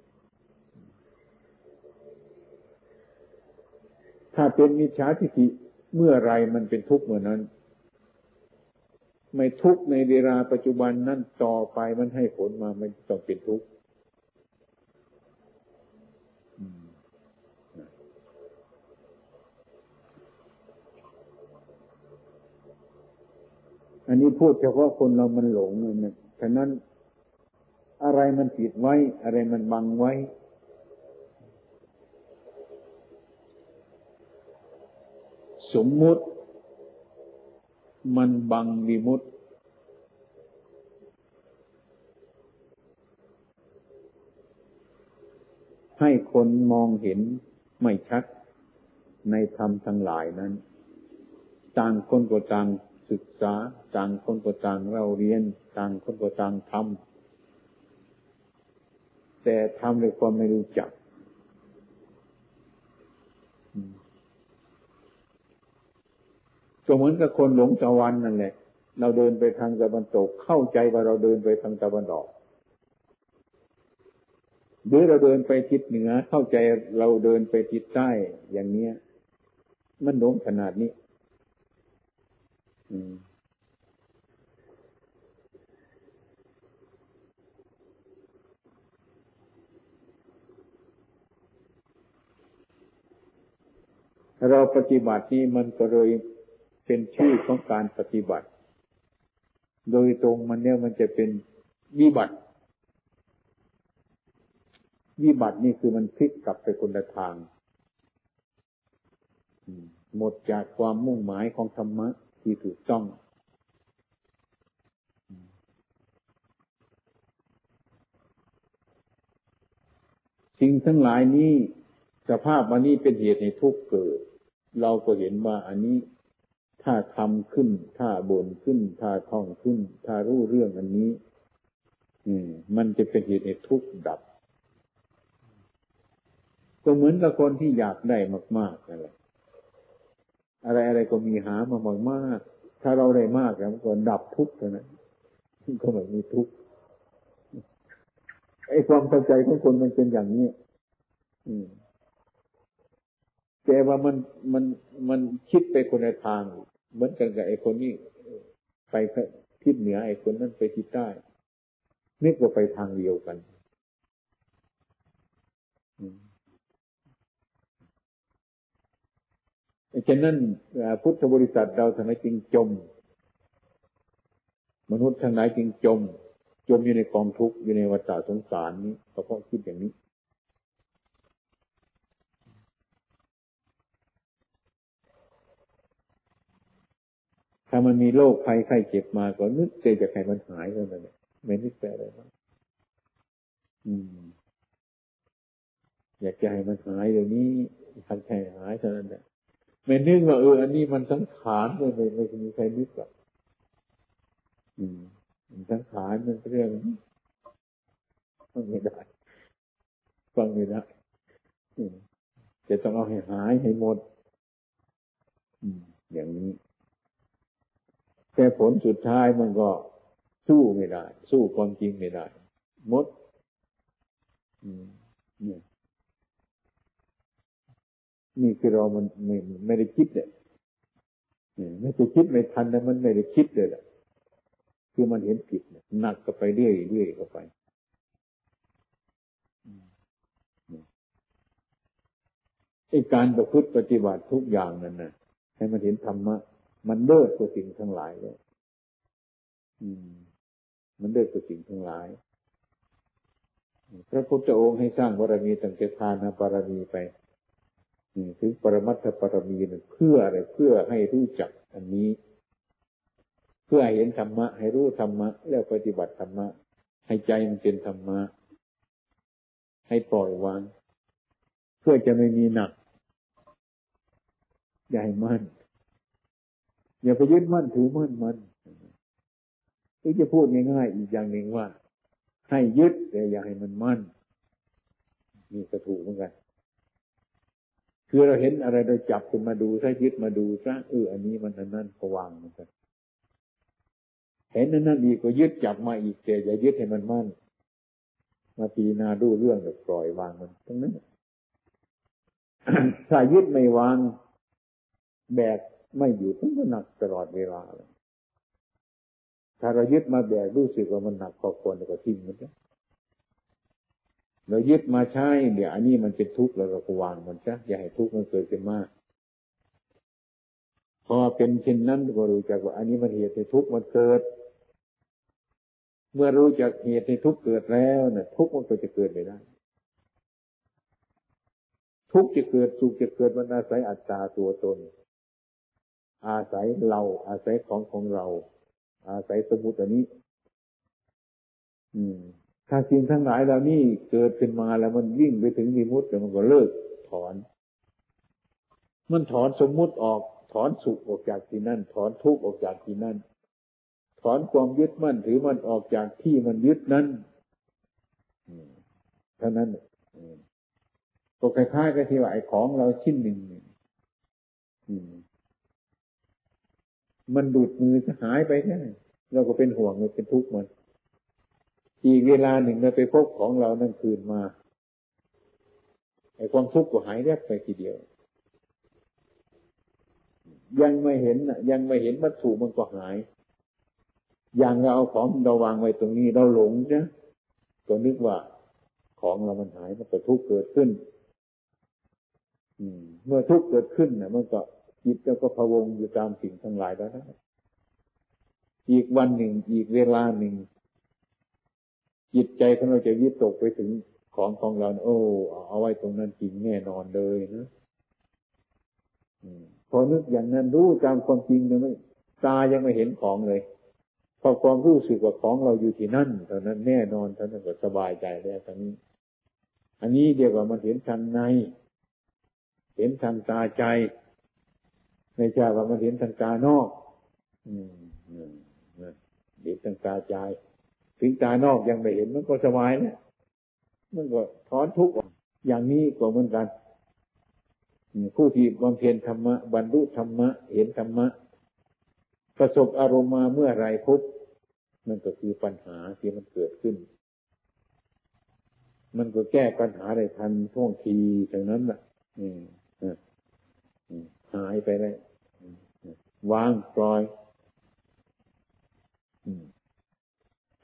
ถ้าเป็นมิจฉาทิฏฐิเมื่อไรมันเป็นทุกข์เมื่อนั้น ไม่ทุกข์ในเวลาปัจจุบันนั่นต่อไปมันให้ผลมามันต้องเป็นทุกข์อันนี้พูดเฉพาะคนเรามันหลงเนี่ยฉะนั้นอะไรมันปิดไว้ อะไรมันบังไว้ สมมุติ มันบังวิมุตให้คนมองเห็นไม่ชัดในธรรมทั้งหลายนั้น ต่างคนก็ต่างศึกษา ต่างคนก็ต่างเราเรียน ต่างคนก็ต่างทำแต่ทำด้วยความไม่รู้จัก ก็เหมือนกับคนหลงตะวันนั่นแหละ เราเดินไปทางตะวันตก เข้าใจว่าเราเดินไปทางตะวันออก หรือเราเดินไปทิศเหนือ เข้าใจเราเดินไปทิศใต้อย่างเนี้ย มันหลงขนาดนี้เราปฏิบัตินี้มันก็เลย เป็นชื่อของการปฏิบัติ โดยตรงมันเนี่ยมันจะเป็นวิบัติวิบัตินี่คือมันพลิกกลับไปคนละทางหมดจากความมุ่งหมายของธรรมะที่ถูกต้องสิ่งทั้งหลายนี้สภาพวันนี้เป็นเหตุในทุกเกิด เราก็เห็นว่าอันนี้ ถ้าทำขึ้น ถ้าบ่นขึ้น ถ้าท่องขึ้น ถ้ารู้เรื่องอันนี้อืมมันจะเป็นเหตุให้ทุกข์ดับ ก็เหมือนกับคนที่อยากได้มากๆนั่นแหละอะไรอะไรก็มีหามามากมากถ้าเราได้มากแล้วก็ดับทุกข์เท่านั้นก็ไม่มีทุกข์ไอ้ความเข้าใจของคนมันเป็นอย่างนี้อืมแต่ว่ามันมันมันคิดไปคนในทาง เหมือนกันกับไอ้คนนี้ไปทิศเหนือไอ้คนนั้นไปทิศใต้นึกว่าไปทางเดียวกันฉะนั้นพุทธบริษัทเราทำไมจึงจม มนุษย์ทั้งหลายจึงจม จมอยู่ในกองทุกข์อยู่ในวัฏสงสารนี้เพราะคิดอย่างนี้ ถ้ามันมีโรคภัยไข้เจ็บมาก็นึกเจจะให้มันหายเท่านั้นไม่นึกแต่อะไรมาอืมอยากจะให้มันหายเดี๋ยวนี้ทำแค่หายเท่านั้นแหละไม่นึกว่าเอออันนี้มันสังขารเลยไม่ไม่มีใครนึกหรอกอืมสังขารมันเรื่องฟังไม่ได้ฟังไม่ได้จะต้องเอาให้หายให้หมดอย่างนี้ แต่ผลสุดท้ายมันก็สู้ไม่ได้ สู้ความจริงไม่ได้มดนี่นี่คือเรามันไม่ไม่ได้คิดเลยไม่ได้คิดไม่ทันแต่มันไม่ได้คิดเลยแหละคือมันเห็นผิดหนักก็ไปเรื่อยเรื่อยเข้าไปไอ้การประพฤติปฏิบัติทุกอย่างนั้นนะให้มันเห็นธรรมะ มันเลิกว่าสิ่งทั้งหลายเลยอืม มันเลิกว่าสิ่งทั้งหลาย พระพุทธองค์ให้สร้างบารมีตั้งแต่ทานบารมีไปถึงปรมัตถบารมีนเพื่ออะไรเพื่อให้รู้จักอันนี้ เพื่อให้เห็นธรรมะ ให้รู้ธรรมะ แล้วปฏิบัติธรรมะ ให้ใจมันเป็นธรรมะ ให้ปล่อยวาง เพื่อจะไม่มีหนักใหญ่มั่น อย่าไปยึดมั่นถือมั่นมันที่จะพูดง่ายๆอีกอย่างหนึ่งว่า ให้ยึดแต่อย่าให้มันมั่นนี่ก็ถูกเหมือนกันคือเราเห็นอะไรเราจับขึ้นมาดูถ้ายึดมาดูซะเอออันนี้มันอันนั้นก็วางเหมือนกันเห็นนั่นนั่นอีกก็ยึดจับมาอีกแต่อย่ายึดให้มันมั่น มาปีนาดูเรื่องแบบปล่อยวางมันทั้งนั้นถ้ายึดไม่วาง แบก ไม่อยู่ทั้งหนักตลอดเวลาเลยถ้าเรายึดมาแบกรู้สึกว่ามันหนักพอควรก็ทิ้งมันซะเรายึดมาใช้เดี๋ยวอันนี้มันเป็นทุกข์เราก็วางมันซะอย่าให้ทุกข์มันเกิดขึ้นมากพอเป็นเช่นนั้นก็รู้จักว่าอันนี้มันเหตุในทุกข์มันเกิด เมื่อรู้จักเหตุในทุกข์เกิดแล้วเนี่ยทุกข์มันก็จะเกิดไม่ได้ ทุกข์จะเกิดสุขจะเกิดมันอาศัยอัตตาตัวตน อาศัยเรา อาศัยของของเรา อาศัยสมุติอันนี้ อืม ถ้าสิ่งทั้งหลายเหล่านี้เกิดขึ้นมาแล้วมันวิ่งไปถึงมิมุติแล้วมันก็เลิกถอน มันถอนสมมุติออกถถอนสุขออกจากที่นั่น ถอนทุกข์ออกจากที่นั่น ถอนความยึดมั่นถือมันออกจากที่มันยึดนั้นเท่านั้นก็คล้ายๆกับที่ว่าไอ้ของเราชิ้นหนึ่ง มันดูดมือจะหายไปแค่เราก็เป็นห่วงมันเป็นทุกข์มันอีกเวลาหนึ่งเราไปพบของเรานั่นคืนมาไอ้ความทุกข์ก็หายแยบไปทีเดียว ยังไม่เห็นยังไม่เห็นวัตถุมันก็หาย อย่างเราเอาของเราวางไว้ตรงนี้เราหลงนะก็นึกว่าของเรามันหายมันก็ทุกข์เกิดขึ้นเมื่อทุกข์เกิดขึ้นนะมันก็ จิตเราก็พะวงอยู่ตามสิ่งทั้งหลายแล้วนะอีกวันหนึ่ง อีกเวลาหนึ่ง จิตใจของเราจะวิตกไปถึงของของเรา โอ้ เอาไว้ตรงนั้นจริงแน่นอนเลยนะพอนึกอย่างนั้นรู้ตามความจริงเลยไม่ตายังไม่เห็นของเลย พอความรู้สึกว่าของเราอยู่ที่นั่นเท่านั้นแน่นอนเท่านั้นก็สบายใจแล้วตอนนี้ อันนี้เดียวกับมันเห็นทางใน เห็นทางตาใจ ไม่ใช่ว่ามันเห็นทางตานอก อืมเห็นทางตาใจถึงตานอกยังไม่เห็นมันก็สบายเนี่ยมันก็ถอนทุกข์อย่างนี้ก็เหมือนกันผู้ที่บำเพ็ญธรรมะบรรลุธรรมะ เห็นธรรมะ ประสบอารมณ์มาเมื่อไรพุทนั่นก็คือปัญหาที่มันเกิดขึ้น มันก็แก้ปัญหาได้ทันท่วงทีอย่างนั้นแหละ หายไปเลยวางปล่อย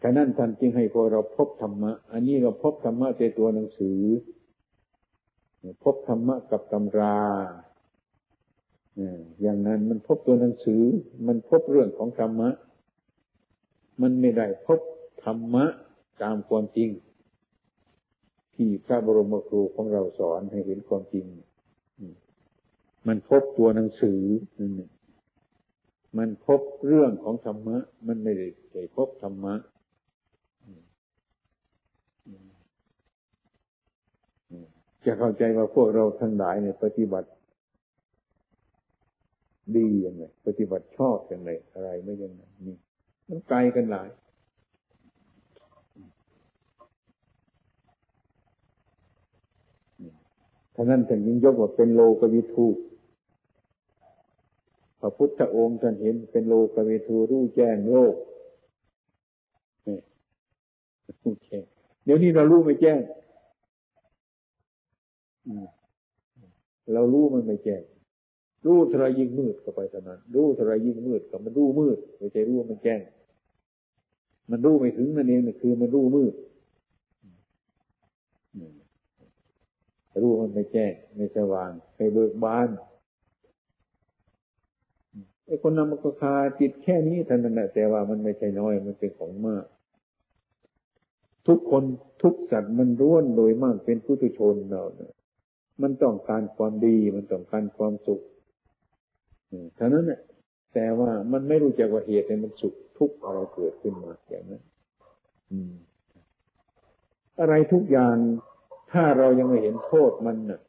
ฉะนั้นท่านจึงให้พวกเราพบธรรมะ อันนี้เราพบธรรมะในตัวหนังสือ พบธรรมะกับตำราอย่างนั้นมันพบตัวหนังสือ มันพบเรื่องของธรรมะ มันไม่ได้พบธรรมะตามความจริง ที่พระบรมครูของเราสอนให้เห็นความจริง มันพบตัวหนังสือมันพบเรื่องของธรรมะ มันไม่ได้ไปพบธรรมะจะเข้าใจว่าพวกเราทั้งหลายเนี่ย ปฏิบัติ ดียังไงปฏิบัติชอบยังไงอะไรไม่ยังไงนี่มันไกลกันหลายท่านั้นท่านยิ่งยกว่าเป็นโลกวิทู พระพุทธองค์ท่านเห็นเป็นโลกวิทูรู้แจ้งโลกนี่รู้แจ้งเดี๋ยวนี้เรารู้ไม่แจ้งเรารู้มันไม่แจ้งรู้ทรายยิ่งมืดก็ไปเท่านั้นรู้ทรายยิ่งมืดก็มันรู้มืดไม่ใช่รู้มันแจ้ง มันรู้ไม่ถึงนั่นเองคือมันรู้มืดรู้มันไม่แจ้งไม่สว่างไม่เบิกบาน ไอ้คนนำมันก็คาจิตแค่นี้เท่านั้นแหละแต่ว่ามันไม่ใช่น้อยมันเป็นของมาก ทุกคนทุกสัตว์มันร้วนโดยมากเป็นผู้ตุชนเราเนี่ยมันต้องการความดีมันต้องการความสุขเท่านั้นแหละแต่ว่ามันไม่รู้จักว่าเหตุในมันสุขทุกอะไรเกิดขึ้นมาอย่างนั้นอะไรทุกอย่างถ้าเรายังไม่เห็นโทษมันน่ะ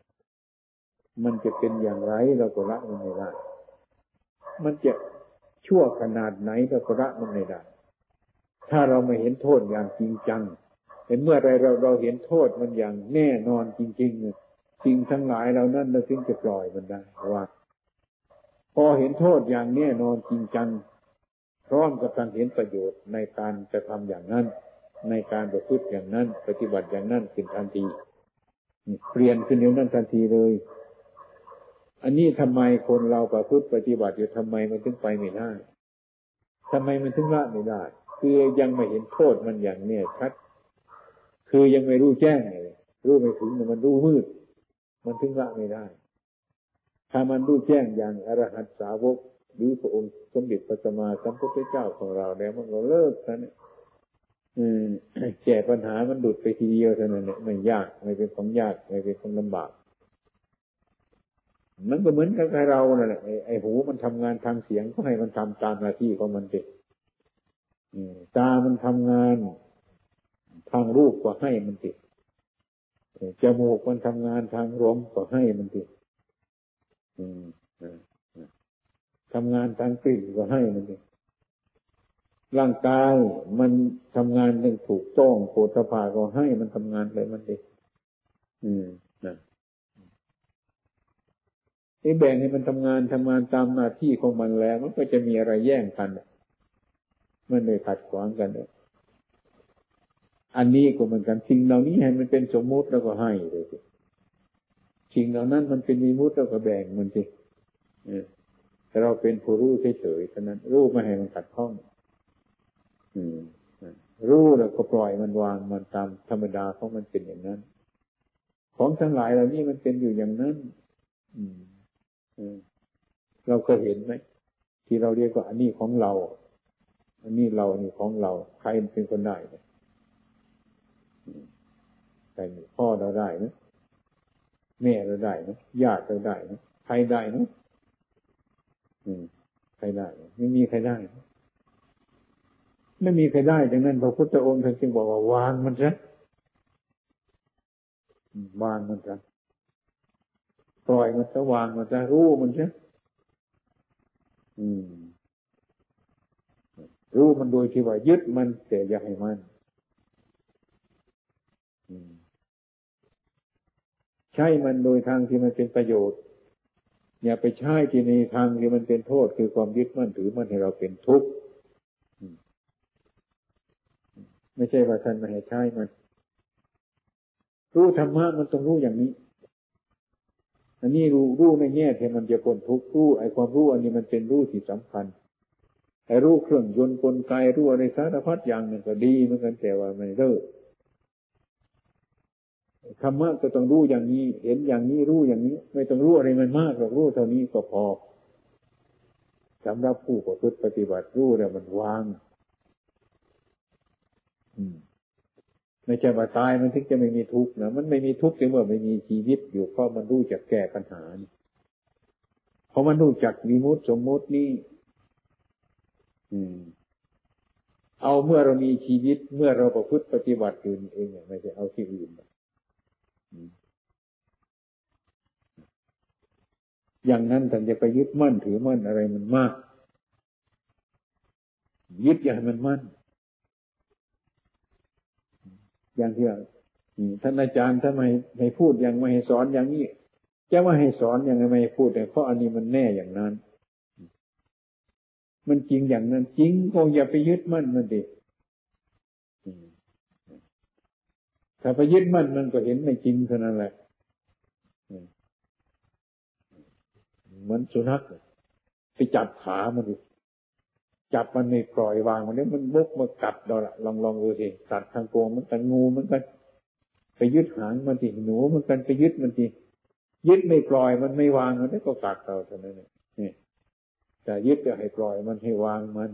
มันจะเป็นอย่างไรเราก็ละมันไม่ได้ มันจะชั่วขนาดไหนเราก็ละมันไม่ได้ ถ้าเราไม่เห็นโทษอย่างจริงจังเห็นเมื่อไรเราเราเห็นโทษมันอย่างแน่นอนจริงๆสิ่งทั้งหลายเรานั้นเราจึงจะปล่อยมันได้ว่า พอเห็นโทษอย่างแน่นอนจริงจังพร้อมกับการเห็นประโยชน์ในการจะทำอย่างนั้น ในการประพฤติอย่างนั้น ปฏิบัติอย่างนั้นเป็นทันที เปลี่ยนขึ้นเดี๋ยวนั้นทันทีเลย อันนี้ทำไมคนเราประพฤติปฏิบัติอยู่ทำไมมันถึงไปไม่ได้ทำไมมันถึงละไม่ได้ คือยังไม่เห็นโทษมันอย่างเนี่ยชัด คือยังไม่รู้แจ้งเลยรู้ไม่ถึงมันรู้มืด มันถึงละไม่ได้ ถ้ามันรู้แจ้งอย่างอรหัตสาวกหรือพระองค์สมเด็จพระสัมมาสัมพุทธเจ้าของเราแล้วมันก็เลิกซะเนี่ยแก้ปัญหามันดุดไปทีเดียวเท่านั้นเนี่ยไม่ยากไม่เป็นของยากไม่เป็นของลำบาก มันก็เหมือนกับเรานี่ยแหละไอ้หูมันทำงานทางเสียงก็ให้มันทำตามหน้าที่ของมันเด็ตามันทำงาน ทางรูปก็ให้มันติดจมูกมันทำงานทางลมก็ให้มันติดทำงานทางกลิ่นก็ให้มันดิร่างกายมันทำงานหนึ่งถูกต้องโผฏฐาก็ให้มันทำงานไปมันดิอืม นะไอ้แบ่งให้มันทำงานทำงานตามหน้าที่ของมันแล้ว มันก็จะมีอะไรแย่งกัน มันเลยขัดขวางกันเลยอันนี้ก็เหมือนกันสิ่งเหล่านี้ให้มันเป็นสมมุติแล้วก็ให้เลยสิสิ่งเหล่านั้นมันเป็นมีมุติแล้วก็แบ่งมันสิแต่เราเป็นผู้รู้เฉยๆเท่านั้นรู้ไม่ให้มันขัดข้องรู้แล้วก็ปล่อยมันวางมันตามธรรมดาของมันเป็นอย่างนั้น ของทั้งหลายเหล่านี้มันเป็นอยู่อย่างนั้น อือ เราก็เห็นไหมที่เราเรียกว่าอันนี้ของเรา อันนี้เราอันนี้ของเรา ใครเป็นคนได้เนี่ยใครพ่อเราได้นะแม่เราได้นะญาติเราได้นะใครได้นะใครได้ไม่มีใครได้ไม่มีใครได้ดังนั้นพระพุทธองค์ท่านจึงบอกว่าวางมันซะวางมันซะ ปล่อยมันจะวางมันจะรู้มันซะรู้มันโดยที่ว่ายึดมันแต่อย่าให้มันใช้มันโดยทางที่มันเป็นประโยชน์ อย่าไปใช้ที่ในทางที่มันเป็นโทษ คือความยึดมั่นถือมันให้เราเป็นทุกข์ไม่ใช่ว่าท่านไม่ให้ใช้มัน รู้ธรรมะมันต้องรู้อย่างนี้ อันนี้รู้รู้ในแง่ที่มันจะพ้นทุกข์รู้ไอ้ความรู้อันนี้มันเป็นรู้ที่สำคัญไอ้รู้เครื่องยนต์กลไกรู้อะไรสารพัดอย่างหนึ่งก็ดีเหมือนกันแต่ว่าไม่เลิกธรรมะก็ต้องรู้อย่างนี้ เห็นอย่างนี้รู้อย่างนี้ ไม่ต้องรู้อะไรมันมากหรอกรู้เท่านี้ก็พอสำหรับผู้ประพฤติปฏิบัติรู้แล้วมันวาง ไม่ใช่ว่าตายมันถึงจะไม่มีทุกข์นะมันไม่มีทุกข์เมื่อไม่มีชีวิตอยู่เพราะมันรู้จักแก้ปัญหาเพราะมันรู้จักมีมุตสมมุตินี่อืม เอาเมื่อเรามีชีวิตเมื่อเราประพฤติปฏิบัติอื่เองไม่ใช่เอาที่อื่นอย่างนั้นท่านจะไปยึดมั่นถือมั่นอะไรมันมาก ยึดอย่างมันมั่น อย่างที่ท่านอาจารย์ทำไมไม่พูดอย่างไม่ให้สอนอย่างนี้จะว่าให้สอนอย่างไม่ให้พูดแต่เพราะอันนี้มันแน่อย่างนั้น มันจริงอย่างนั้น จริงก็อย่าไปยึดมั่นมันดิถ้าไปยึดมั่นมันก็เห็นไม่จริงเท่านั้นแหละเหมือนสุนัขไปจับขามันดิ จับมันในปล่อยวางมันนี้มันบุกมากัดเราละลองลองดูสิสัตว์ทางโกงมันกันงูมันกันไปยึดหางมันทีหนูมันกันไปยึดมันทียึดไม่ปล่อยมันไม่วางมันนี่ก็กัดเราเท่านั้นนี่แต่ยึดจะให้ปล่อยมันให้วางมัน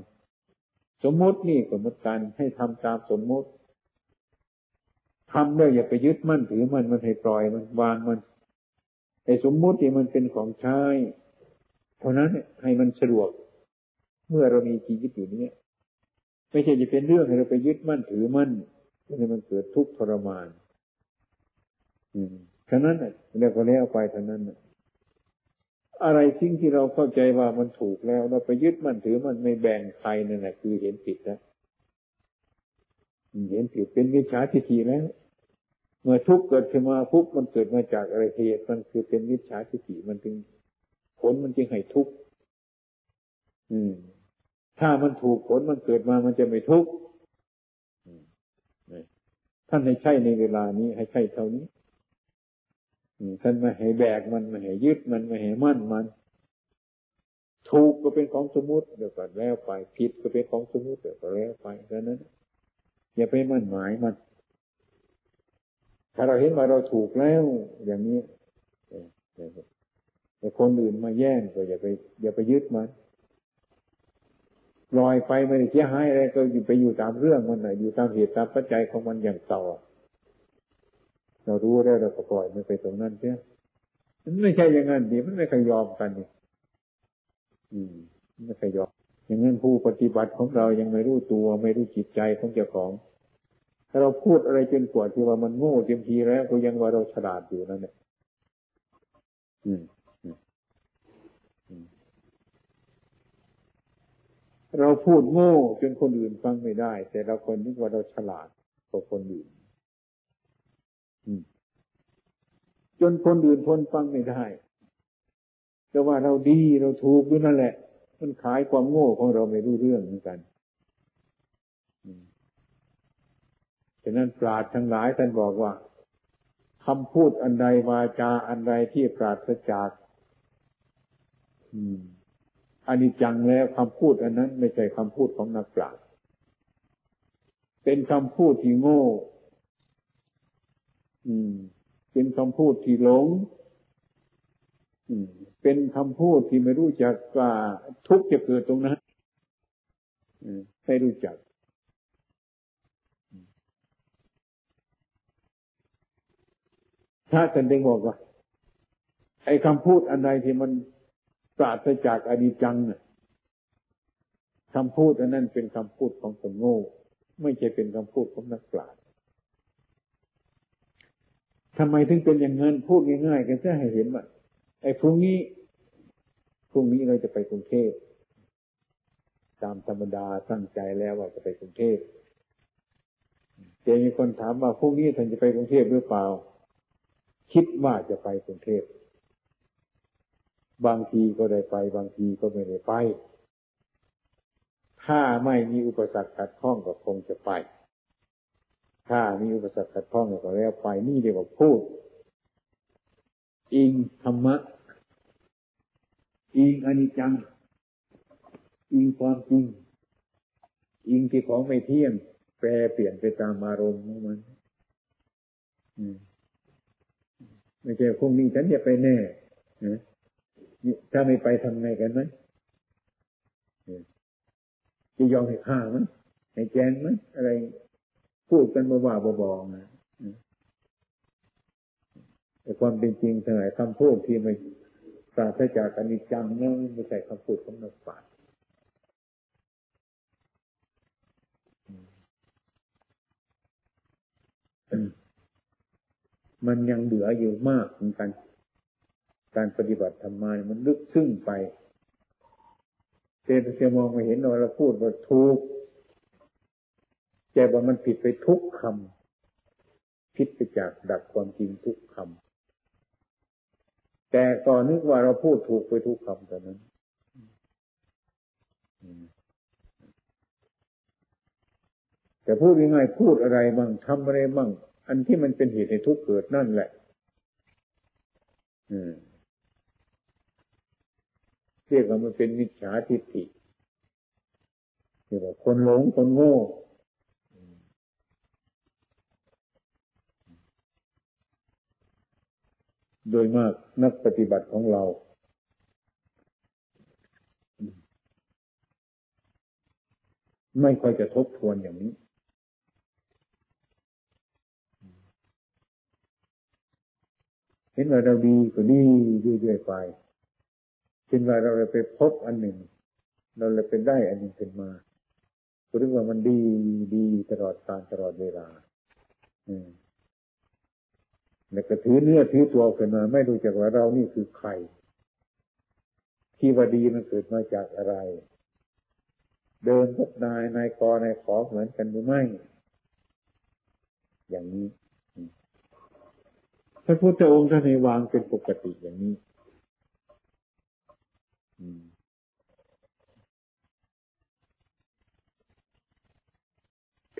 สมมตินี่ก็เหมือนกันให้ทำตามสมมติทำด้วยอย่าไปยึดมั่นถือมันมันให้ปล่อยมันวางมันไอ้สมมติที่มันเป็นของใช้เท่านั้นให้มันสะดวก เมื่อเรามีชีวิตอยู่นี้ไม่ใช่จะเป็นเรื่องให้เราไปยึดมั่นถือมั่นให้มันเกิดทุกข์ทรมาน อืมฉะนั้นเรียกว่าแล้วไปเท่านั้นอะไรสิ่งที่เราเข้าใจว่ามันถูกแล้ว เราไปยึดมั่นถือมันไม่แบ่งใครนั่นแหละคือเห็นผิดแล้วเห็นผิดเป็นวิชาทิฏฐิแล้วเมื่อทุกข์เกิดขึ้นมาทุกข์มันเกิดมาจากอะไรเหตุมันคือเป็นวิชาทิฏฐิมันจึงผลมันจึงให้ทุกข์อืม ถ้ามันถูกผลมันเกิดมามันจะไม่ทุกข์ท่านให้ใช่ในเวลานี้ ให้ใช่เท่านี้ท่านไม่ให้แบกมันไม่ให้ยึดมันไม่ให้มั่นมัน ถูกก็เป็นของสมมติเดี๋ยวก็แล้วไปผิดก็เป็นของสมมติเดี๋ยวก็แล้วไปแค่นั้นอย่าไปมั่นหมายมัน ถ้าเราเห็นว่าเราถูกแล้ว อย่างนี้แต่คนอื่นมาแย่งก็อย่าไป อย่าไปยึดมัน ลอยไปไม่ได้เสียหายอะไรก็อยู่ไปอยู่ตามเรื่องมันนะอยู่ตามเหตุตามปัจจัยของมันอย่างต่อ เรารู้ได้เราก็ปล่อยมันไปตรงนั้นเสียมันไม่ใช่อย่างนั้นดีมันไม่เคยยอมกันนี่อืมไม่เคยยอมอย่างนั้นผู้ปฏิบัติของเรายังไม่รู้ตัวไม่รู้จิตใจของเจ้าของ ถ้าเราพูดอะไรจนกว่าที่ว่ามันโง่เต็มทีแล้วก็ยังว่าเราฉลาดอยู่นั่นแหละอืม เราพูดโง่จนคนอื่นฟังไม่ได้ แต่เราคนนึกว่าเราฉลาดกว่าคนอื่นจนคนอื่นทนฟังไม่ได้แต่ว่าเราดีเราถูกด้วยนั่นแหละ มันขายความโง่ของเราไม่รู้เรื่องเหมือนกันฉะนั้นปราดทั้งหลายท่านบอกว่าคำพูดอันใดวาจาอันใดที่ปราศจากอั อันนี้จังแล้วคำพูดอันนั้นไม่ใช่คำพูดของนักปราชญ์เป็นคำพูดที่โง่ อืม เป็นคำพูดที่หลง อืม เป็นคำพูดที่ไม่รู้จักว่าทุกข์จะเกิดตรงนั้นไม่รู้จัก ถ้าท่านได้บอกว่าไอ้คำพูดอันใดที่มัน ปราศจากอดีจังน่ะคำพูดอันนั้นเป็นคำพูดของคนโง่ไม่ใช่เป็นคำพูดของนักปราชญ์ทำไมถึงเป็นอย่างนั้นพูดง่ายๆกันแค่ให้เห็นว่าไอ้พรุ่งนี้พรุ่งนี้เราจะไปกรุงเทพตามธรรมดาตั้งใจแล้วว่าจะไปกรุงเทพแต่มีคนถามว่าพรุ่งนี้ท่านจะไปกรุงเทพหรือเปล่า คิดว่าจะไปกรุงเทพ บางทีก็ได้ไป บางทีก็ไม่ได้ไป ถ้าไม่มีอุปสรรคขัดข้องก็คงจะไป ถ้ามีอุปสรรคขัดข้องก็แล้วไป นี่เรียกว่าพูด อิงธรรมะ อิงอนิจจัง อิงความจริง อิงที่ของไม่เที่ยง แปรเปลี่ยนไปตามอารมณ์ของมันไม่ใช่พรุ่งนี้ฉันจะไปแน่ ถ้าไม่ไปทำไงกันไหมจะยอมให้ฆ่าไหมให้แกงไหมอะไร พูดกันบ้าบอๆนะแต่ความเป็นจริงทั้งหลายคำพูดที่ไม่ปราศจากอนิจจังนั่นไม่ใช่คำพูดของนักปราชญ์มันยังเหลืออยู่มากเหมือนกัน การปฏิบัติธรรมามันลึกซึ้งไปเจตจะมองมาเห็นเราพูดว่าถูกแต่ว่ามันผิดไปทุกคำผิดไปจากดักความจริงทุกคำแต่ก่อนนึกว่าเราพูดถูกไปทุกคำแต่นั้นแต่พูดยังไงพูดอะไรบ้างทำอะไรบ้างอันที่มันเป็นเหตุให้ทุกข์เกิดนั่นแหละ เรียกว่ามันเป็นมิจฉาทิฏฐิเรียกว่าคนหลงคนโง่โดยมากนักปฏิบัติของเรา ไม่ค่อยจะทบทวนอย่างนี้ เห็นว่าเราดีก็ดีเรื่อยๆไป เช่นว่าเราไปพบอันหนึ่ง เราเลยเป็นได้อันหนึ่งขึ้นมาก็เรียกว่ามันดีดีตลอดการตลอดเวลา อืมแล้วก็ถือเนื้อถือตัวขึ้นมา ไม่รู้จักว่าเรานี่คือใคร ที่ว่าดีมันเกิดมาจากอะไร เดินพบนายนายกนายขอเหมือนกันหรือไม่ อย่างนี้พระพุทธองค์ท่านให้วางเป็นปกติอย่างนี้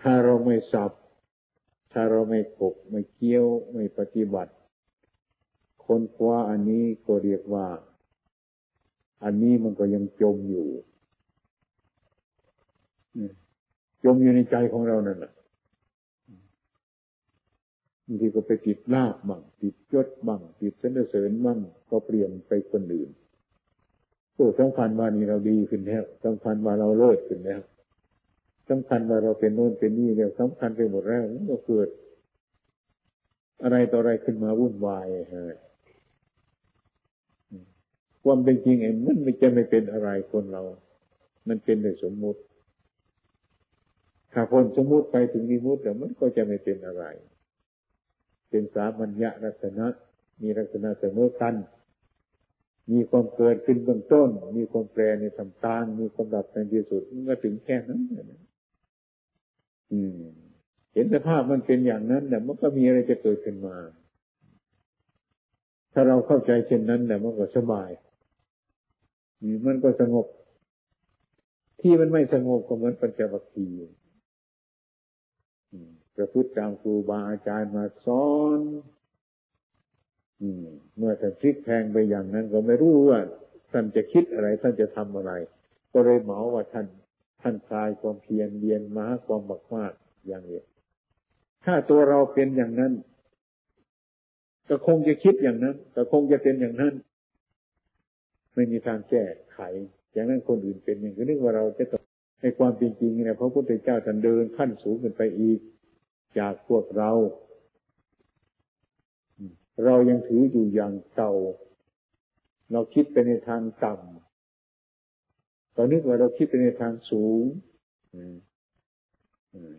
ถ้าเราไม่สับ ถ้าเราไม่กบไม่เกี้ยว ไม่ปฏิบัติ คนคว้าอันนี้ก็เรียกว่า อันนี้มันก็ยังจมอยู่ จมอยู่ในใจของเรานั่นแหละบางทีก็ไปติดลาบบ้างติดยศบ้างติดเสนเสริญบ้างก็เปลี่ยนไปคนอื่น โอ้สำคัญว่านี่เราดีขึ้นแล้วสำคัญว่าเราเลิศขึ้นแล้วสำคัญว่าเราเป็นโน่นเป็นนี่แล้วสำคัญไปหมดแล้วมันก็เกิด อะไรต่ออะไรขึ้นมาวุ่นวายฮะความเป็นจริงเองมันไม่จะไม่เป็นอะไรคนเรา มันเป็นแต่สมมุติ ถ้าคนสมมุติไปถึงนิมุติแล้วมันก็จะไม่เป็นอะไร เป็นสามัญญาลักษณะ มีลักษณะเสมอกัน มีความเกิดขึ้นเบื้องต้น มีความแปรในทำตางมีความดับในที่สุดมันก็ถึงแค่นั้นอืม เห็นสภาพมันเป็นอย่างนั้นแต่ยมันก็มีอะไรจะเกิดขึ้นมา ถ้าเราเข้าใจเช่นนั้นแต่ยมันก็สบายมันก็สงบ ที่มันไม่สงบก็เหมือนปัญจวัคคีย์ประพฤติตามครูบาอาจารย์มาสอน เมื่อท่านพลิกแพงไปอย่างนั้น ก็ไม่รู้ว่าท่านจะคิดอะไร ท่านจะทำอะไร ก็เลยเหมาว่าท่านท่านคลายความเพียรเรียนมาความบักมากอย่างนี้ถ้าตัวเราเป็นอย่างนั้น ก็คงจะคิดอย่างนั้นก็คงจะเป็นอย่างนั้น ไม่มีทางแก้ไข อย่างนั้นคนอื่นเป็นอย่างนี้นึกว่าเราจะต้องในความเป็นจริงเนี่ยพระพุทธเจ้าท่านเดินขั้นสูงขึ้นไปอีก จากพวกเรา เรายังถืออยู่อย่างเก่า เราคิดไปในทางต่ำตอนนึกว่าเราคิดไปในทางสูง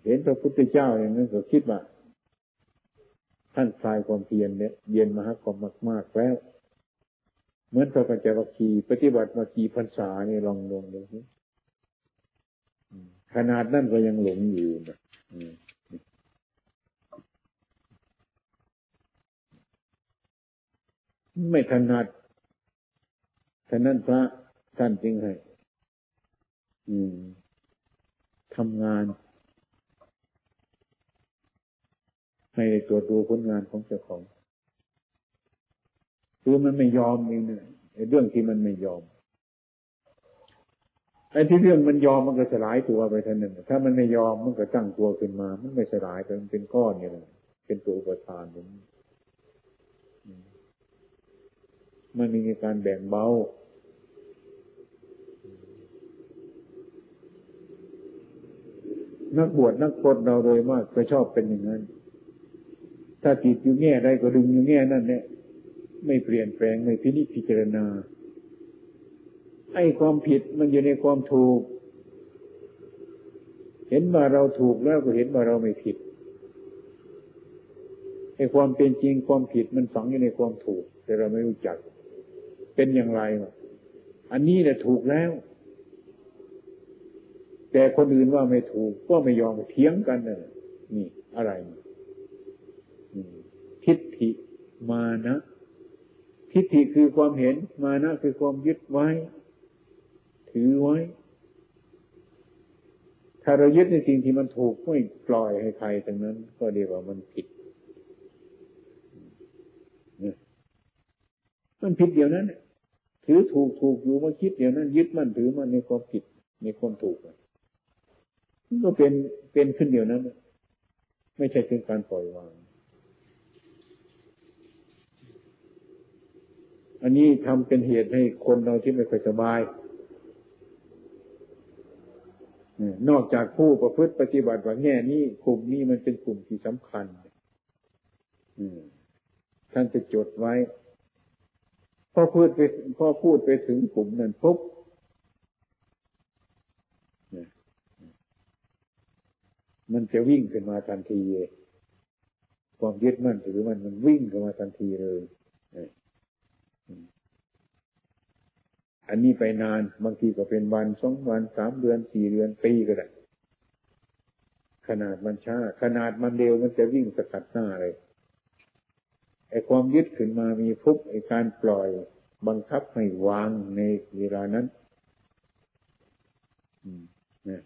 เห็นพระพุทธเจ้าอย่างนั้นก็คิดว่าท่านคลายความเพียรเนี่ยเย็นมาหาความมาก ๆ แล้ว เหมือนพระปัญจวัคคีย์ปฏิบัติมากี่พรรษานี่ลองลงดูขนาดนั้นก็ยังหลงอยู่นะ ไม่ถนัดฉะนั้นพระท่านจึงให้ทำงาน ให้ตรวจดูผลงานของเจ้าของคือมันไม่ยอมเองเนี่ยเรื่องที่มันไม่ยอมไอ้ที่เรื่องมันยอมมันก็สลายตัวไปทันหนึ่งถ้ามันไม่ยอมมันก็ตั้งตัวขึ้นมา มันไม่สลายแต่มันเป็นก้อนเนี่ยเป็นตัวอุปทานอย่างนี้ มันมีการแบ่งเบานักบวชนักพจเราโดยมากก็ชอบเป็นอย่างนั้น ถ้าจิตอยู่แง่ใดก็ดึงอยู่แง่นั่นเนี่ยไม่เปลี่ยนแปลงไม่พินิจพิจารณา ไอ้ความผิดมันอยู่ในความถูก เห็นว่าเราถูกแล้วก็เห็นว่าเราไม่ผิด ไอ้ความเป็นจริงความผิดมันฝังอยู่ในความถูก แต่เราไม่รู้จัก เป็นอย่างไรอันนี้แหละถูกแล้ว แต่คนอื่นว่าไม่ถูก ก็ไม่ยอมเถียงกันน่ะนี่อะไรทิฏฐิมานะทิฏฐิคือความเห็นมานะคือความยึดไว้ ถือไว้ ถ้าเรายึดในสิ่งที่มันถูกไม่ปล่อยให้ใครทั้งนั้น ก็เรียกว่ามันผิดมันผิดเดียวนั้น ถือถูกถูกอยู่มาคิดเดี๋ยวนั้น ยึดมั่นถือมั่นในความผิดในความถูกมันก็เป็นเป็นขึ้นเดียวนั้น ไม่ใช่เป็นการปล่อยวาง อันนี้ทำเป็นเหตุให้คนเราที่ไม่ค่อยสบายนอกจากผู้ประพฤติปฏิบัติว่าแง่นี้กลุ่มนี้มันเป็นกลุ่มที่สำคัญท่านจะจดไว้ พอพูดไปพอพูดไปถึงกลุ่มนั้นปุ๊บมันจะวิ่งขึ้นมาทันทีความยึดมั่นถือมันมันวิ่งขึ้นมาทันทีเลยอันนี้ไปนานบางทีก็เป็นวันสองวันสามเดือนสี่เดือนปีก็ได้ขนาดมันช้า ขนาดมันเร็วมันจะวิ่งสกัดหน้าเลย ไอ้ความยึดขึ้นมามีพุบไอ้การปล่อย บังคับให้วางในเวลานั้นนะ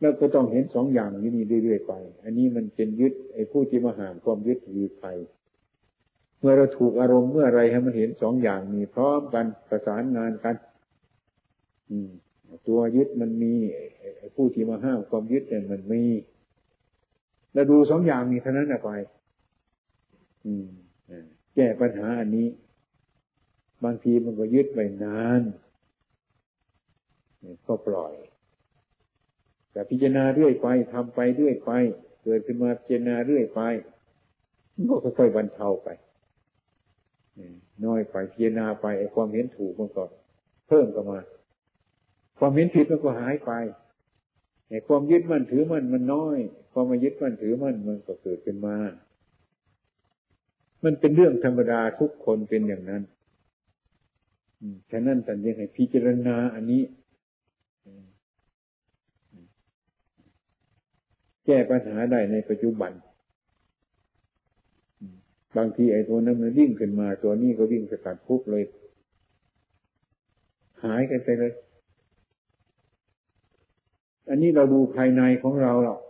แล้วก็ต้องเห็นสองอย่างนี้นี่เรื่อยๆไป อันนี้มันเป็นยึดไอ้ผู้ที่มาห่างความยึดคือใครเมื่อเราถูกอารมณ์เมื่อไรให้มันเห็นสองอย่างมีพร้อมกันประสานงานกัน อืม ตัวยึดมันมีไอ้ผู้ที่มาห้ามความยึดเนี่ยมันมี แล้วดูสองอย่างนี้เท่านั้นไป แก้ปัญหาอันนี้ บางทีมันก็ยึดไปนานก็ปล่อย แต่พิจารณาเรื่อยไปทำไปเรื่อยไป เกิดขึ้นมาพิจารณาเรื่อยไปก็ค่อยๆบรรเทาไปน้อยไปพิจารณาไปไอ้ความเห็นถูกมันก็เพิ่มกันมา ความเห็นผิดมันก็หายไปไอ้ความยึดมั่นถือมั่นมันน้อย ความมายึดมั่นถือมั่นมันก็เกิดขึ้นมา มันเป็นเรื่องธรรมดาทุกคนเป็นอย่างนั้นฉะนั้นท่านยังให้พิจารณาอันนี้ แก้ปัญหาได้ในปัจจุบัน บางทีไอ้ตัวนั้นมันวิ่งขึ้นมา ตัวนี้ก็วิ่งสกัดพุกเลย หายกันไปเลย อันนี้เราดูภายในของเราหรอก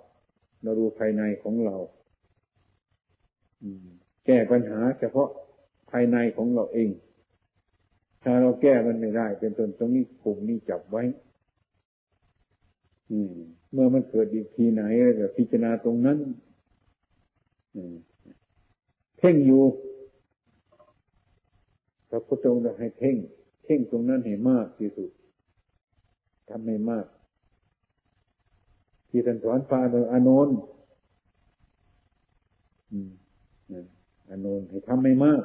เราดูภายในของเรา แก้ปัญหาเฉพาะภายในของเราเอง ถ้าเราแก้มันไม่ได้ เป็นต้นตรงนี้กลุ่มนี้จับไว้เมื่อมันเกิดอีกทีไหนก็พิจารณาตรงนั้นเพ่งอยู่พระพุทธองค์ให้เพ่งเพ่งตรงนั้นให้มากที่สุดทำให้มาก ที่ท่านสอนพระอานนท์ อานนให้ทำไม่มาก